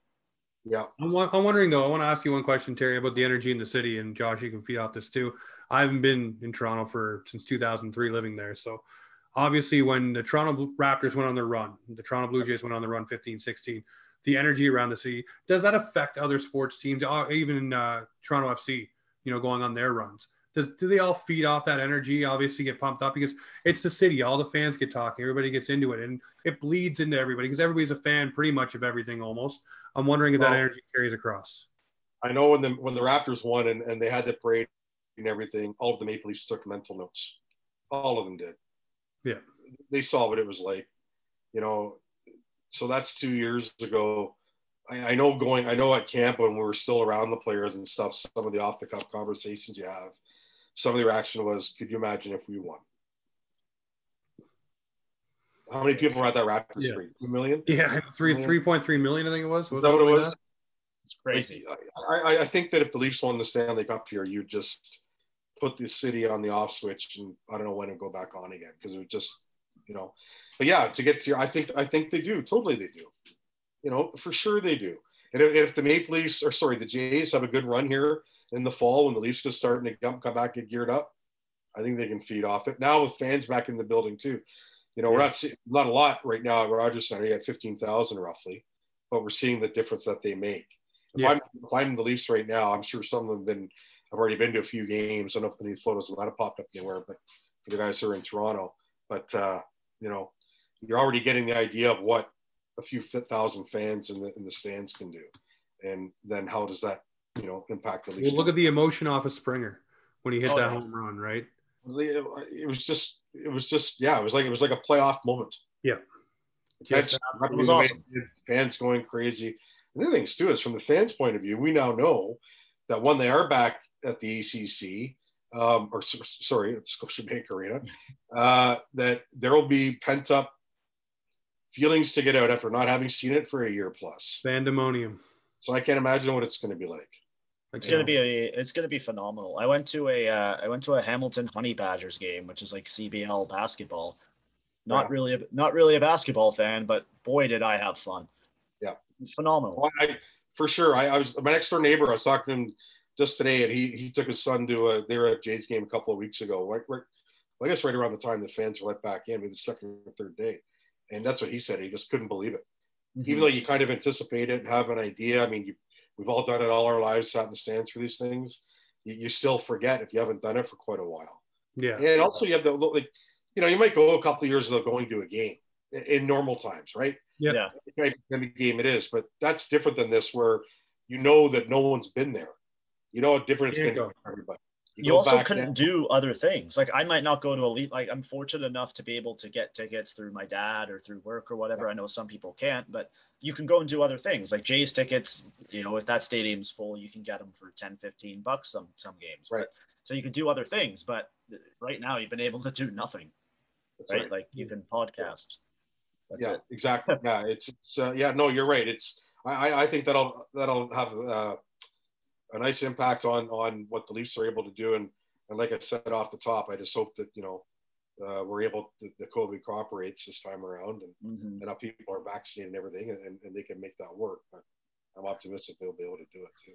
Speaker 3: Yeah.
Speaker 1: I'm, I'm wondering though. I want to ask you one question, Terry, about the energy in the city, and Josh, you can feed off this too. I haven't been in Toronto for since 2003, living there. So obviously, when the Toronto Raptors went on their run, the Toronto Blue Jays went on the run 15, 16. The energy around the city does that affect other sports teams, uh, even uh, Toronto FC? You know, going on their runs. Does do they all feed off that energy? Obviously, get pumped up because it's the city. All the fans get talking. Everybody gets into it, and it bleeds into everybody because everybody's a fan pretty much of everything almost. I'm wondering if that energy carries across.
Speaker 3: I know when the when the Raptors won and, and they had the parade and everything, all of the Maple Leafs took mental notes. All of them did.
Speaker 1: Yeah.
Speaker 3: They saw what it was like, you know. So that's two years ago. I, I know going. I know at camp when we were still around the players and stuff. Some of the off the cuff conversations you have. Some of the reaction was, "Could you imagine if we won?" How many people were at that Raptors
Speaker 1: Yeah.
Speaker 3: parade? Two million.
Speaker 1: Yeah, three three point three million, I think it was.
Speaker 3: Was that what it was?
Speaker 1: like
Speaker 2: It's crazy.
Speaker 3: Like, I, I- I think that if the Leafs won the Stanley Cup here, you just put the city on the off switch, and I don't know when it would go back on again because it would just, you know. But yeah, to get to your, I think I think they do totally they do, you know, for sure they do. And if, if the Maple Leafs or sorry, the Jays have a good run here in the fall when the Leafs just starting to come, come back get geared up, I think they can feed off it. Now with fans back in the building too, you know, we're not seeing not a lot right now at Rogers Center. You had fifteen thousand roughly, but we're seeing the difference that they make. If,
Speaker 1: Yeah.
Speaker 3: I'm, if I'm the Leafs right now, I'm sure some of them have been. I've already been to a few games. I don't know if any photos of that have popped up anywhere, but for the guys who are in Toronto, but uh, you know, you're already getting the idea of what a few thousand fans in the in the stands can do, and then how does that you know impact the Leafs?
Speaker 1: Well, look at the emotion off of Springer when he hit
Speaker 2: Oh,
Speaker 1: that
Speaker 2: yeah.
Speaker 1: hone run, right?
Speaker 3: it, it was just it was just yeah it was like it was like a playoff moment
Speaker 1: Yeah.
Speaker 3: Fans,
Speaker 2: It was awesome.
Speaker 3: fans going crazy and the other things too is from the fans point of view we now know that when they are back at the ACC um, or sorry at Scotiabank Arena uh, that there will be pent up feelings to get out after not having seen it for a year plus
Speaker 1: Pandemonium.
Speaker 3: so I can't imagine what it's going to be like
Speaker 2: It's gonna
Speaker 1: know,
Speaker 2: be a it's gonna be phenomenal. I went to a uh, I went to a Hamilton Honey Badgers game, which is like CBL basketball. Not
Speaker 3: Yeah.
Speaker 2: really a, not really a basketball fan, but boy did I have fun.
Speaker 3: Yeah.
Speaker 2: It's phenomenal.
Speaker 3: Well, I, for sure. I, I was my next door neighbor. I was talking to him just today, and he he took his son to a. They were at Jays game a couple of weeks ago. Right, right, I guess right around the time the fans were let back in, maybe the second or third day, and that's what he said. He just couldn't believe it,
Speaker 2: Mhm.
Speaker 3: even though you kind of anticipate it and have an idea. I mean, you, we've all done it all our lives, sat in the stands for these things. You, you still forget if you haven't done it for quite a while.
Speaker 1: Yeah.
Speaker 3: And also, you have the like, you know, you might go a couple of years without going to a game in, in normal times, right?
Speaker 1: Yeah.
Speaker 2: Yeah.
Speaker 3: Any game it is, but that's different than this, where you know that no one's been there. You know how different it's
Speaker 1: Can't
Speaker 3: been for everybody.
Speaker 2: You
Speaker 3: go
Speaker 2: also couldn't
Speaker 3: then-
Speaker 2: do other things. Like I might not go to elite. Like I'm fortunate enough to be able to get tickets through my dad or through work or whatever. I know some people can't, but you can go and do other things. Like Jay's tickets, you know, if that stadium's full, you can get them for 10, 15 bucks some some games.
Speaker 3: Right.
Speaker 2: But, so you can do other things, but right now you've been able to do nothing.
Speaker 3: That's
Speaker 2: Right?
Speaker 3: right.
Speaker 2: Like you can podcast. That's
Speaker 3: yeah,
Speaker 2: it.
Speaker 3: exactly. Yeah, it's, it's uh, yeah. No, you're right. It's I, I- I think that'll that'll have uh, a nice impact on on what the Leafs are able to do. And and like I said off the top, I just hope that you know uh, we're able to, the COVID cooperates this time around, and
Speaker 2: Mhm.
Speaker 3: and how people are vaccinated and everything, and, and they can make that work. But I'm optimistic they'll be able to do it too.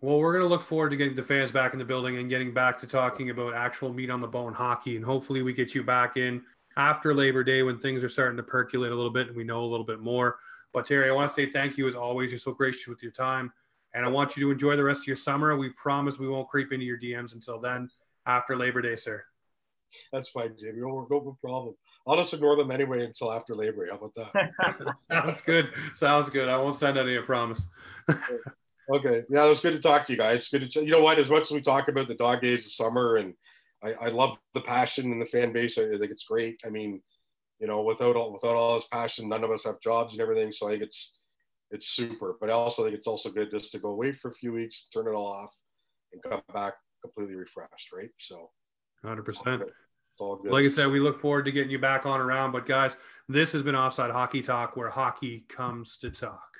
Speaker 1: Well, we're going to look forward to getting the fans back in the building and getting back to talking about actual meat on the bone hockey. And hopefully, we get you back in after Labor Day when things are starting to percolate a little bit and we know a little bit more. But Terry, I want to say thank you as always. You're so gracious with your time. And I want you to enjoy the rest of your summer. We promise we won't creep into your DMs until then, after Labor Day, sir.
Speaker 3: That's fine, Jamie. No, no problem. I'll just ignore them anyway until after Labor. Day. How about that?
Speaker 1: Sounds good. Sounds good. I won't send any, I promise.
Speaker 3: Okay. Yeah, it was good to talk to you guys. Good to, ch- you know what? As much as we talk about the dog days of summer, and I, I love the passion and the fan base. I think it's great. I mean, you know, without all without all this passion, none of us have jobs and everything. So I think it's it's super. But I also think it's also good just to go away for a few weeks, turn it all off, and come back completely refreshed, right? So,
Speaker 1: hundred percent. Like I said, we look forward to getting you back on around. But guys, this has been Offside Hockey Talk, where hockey comes to talk.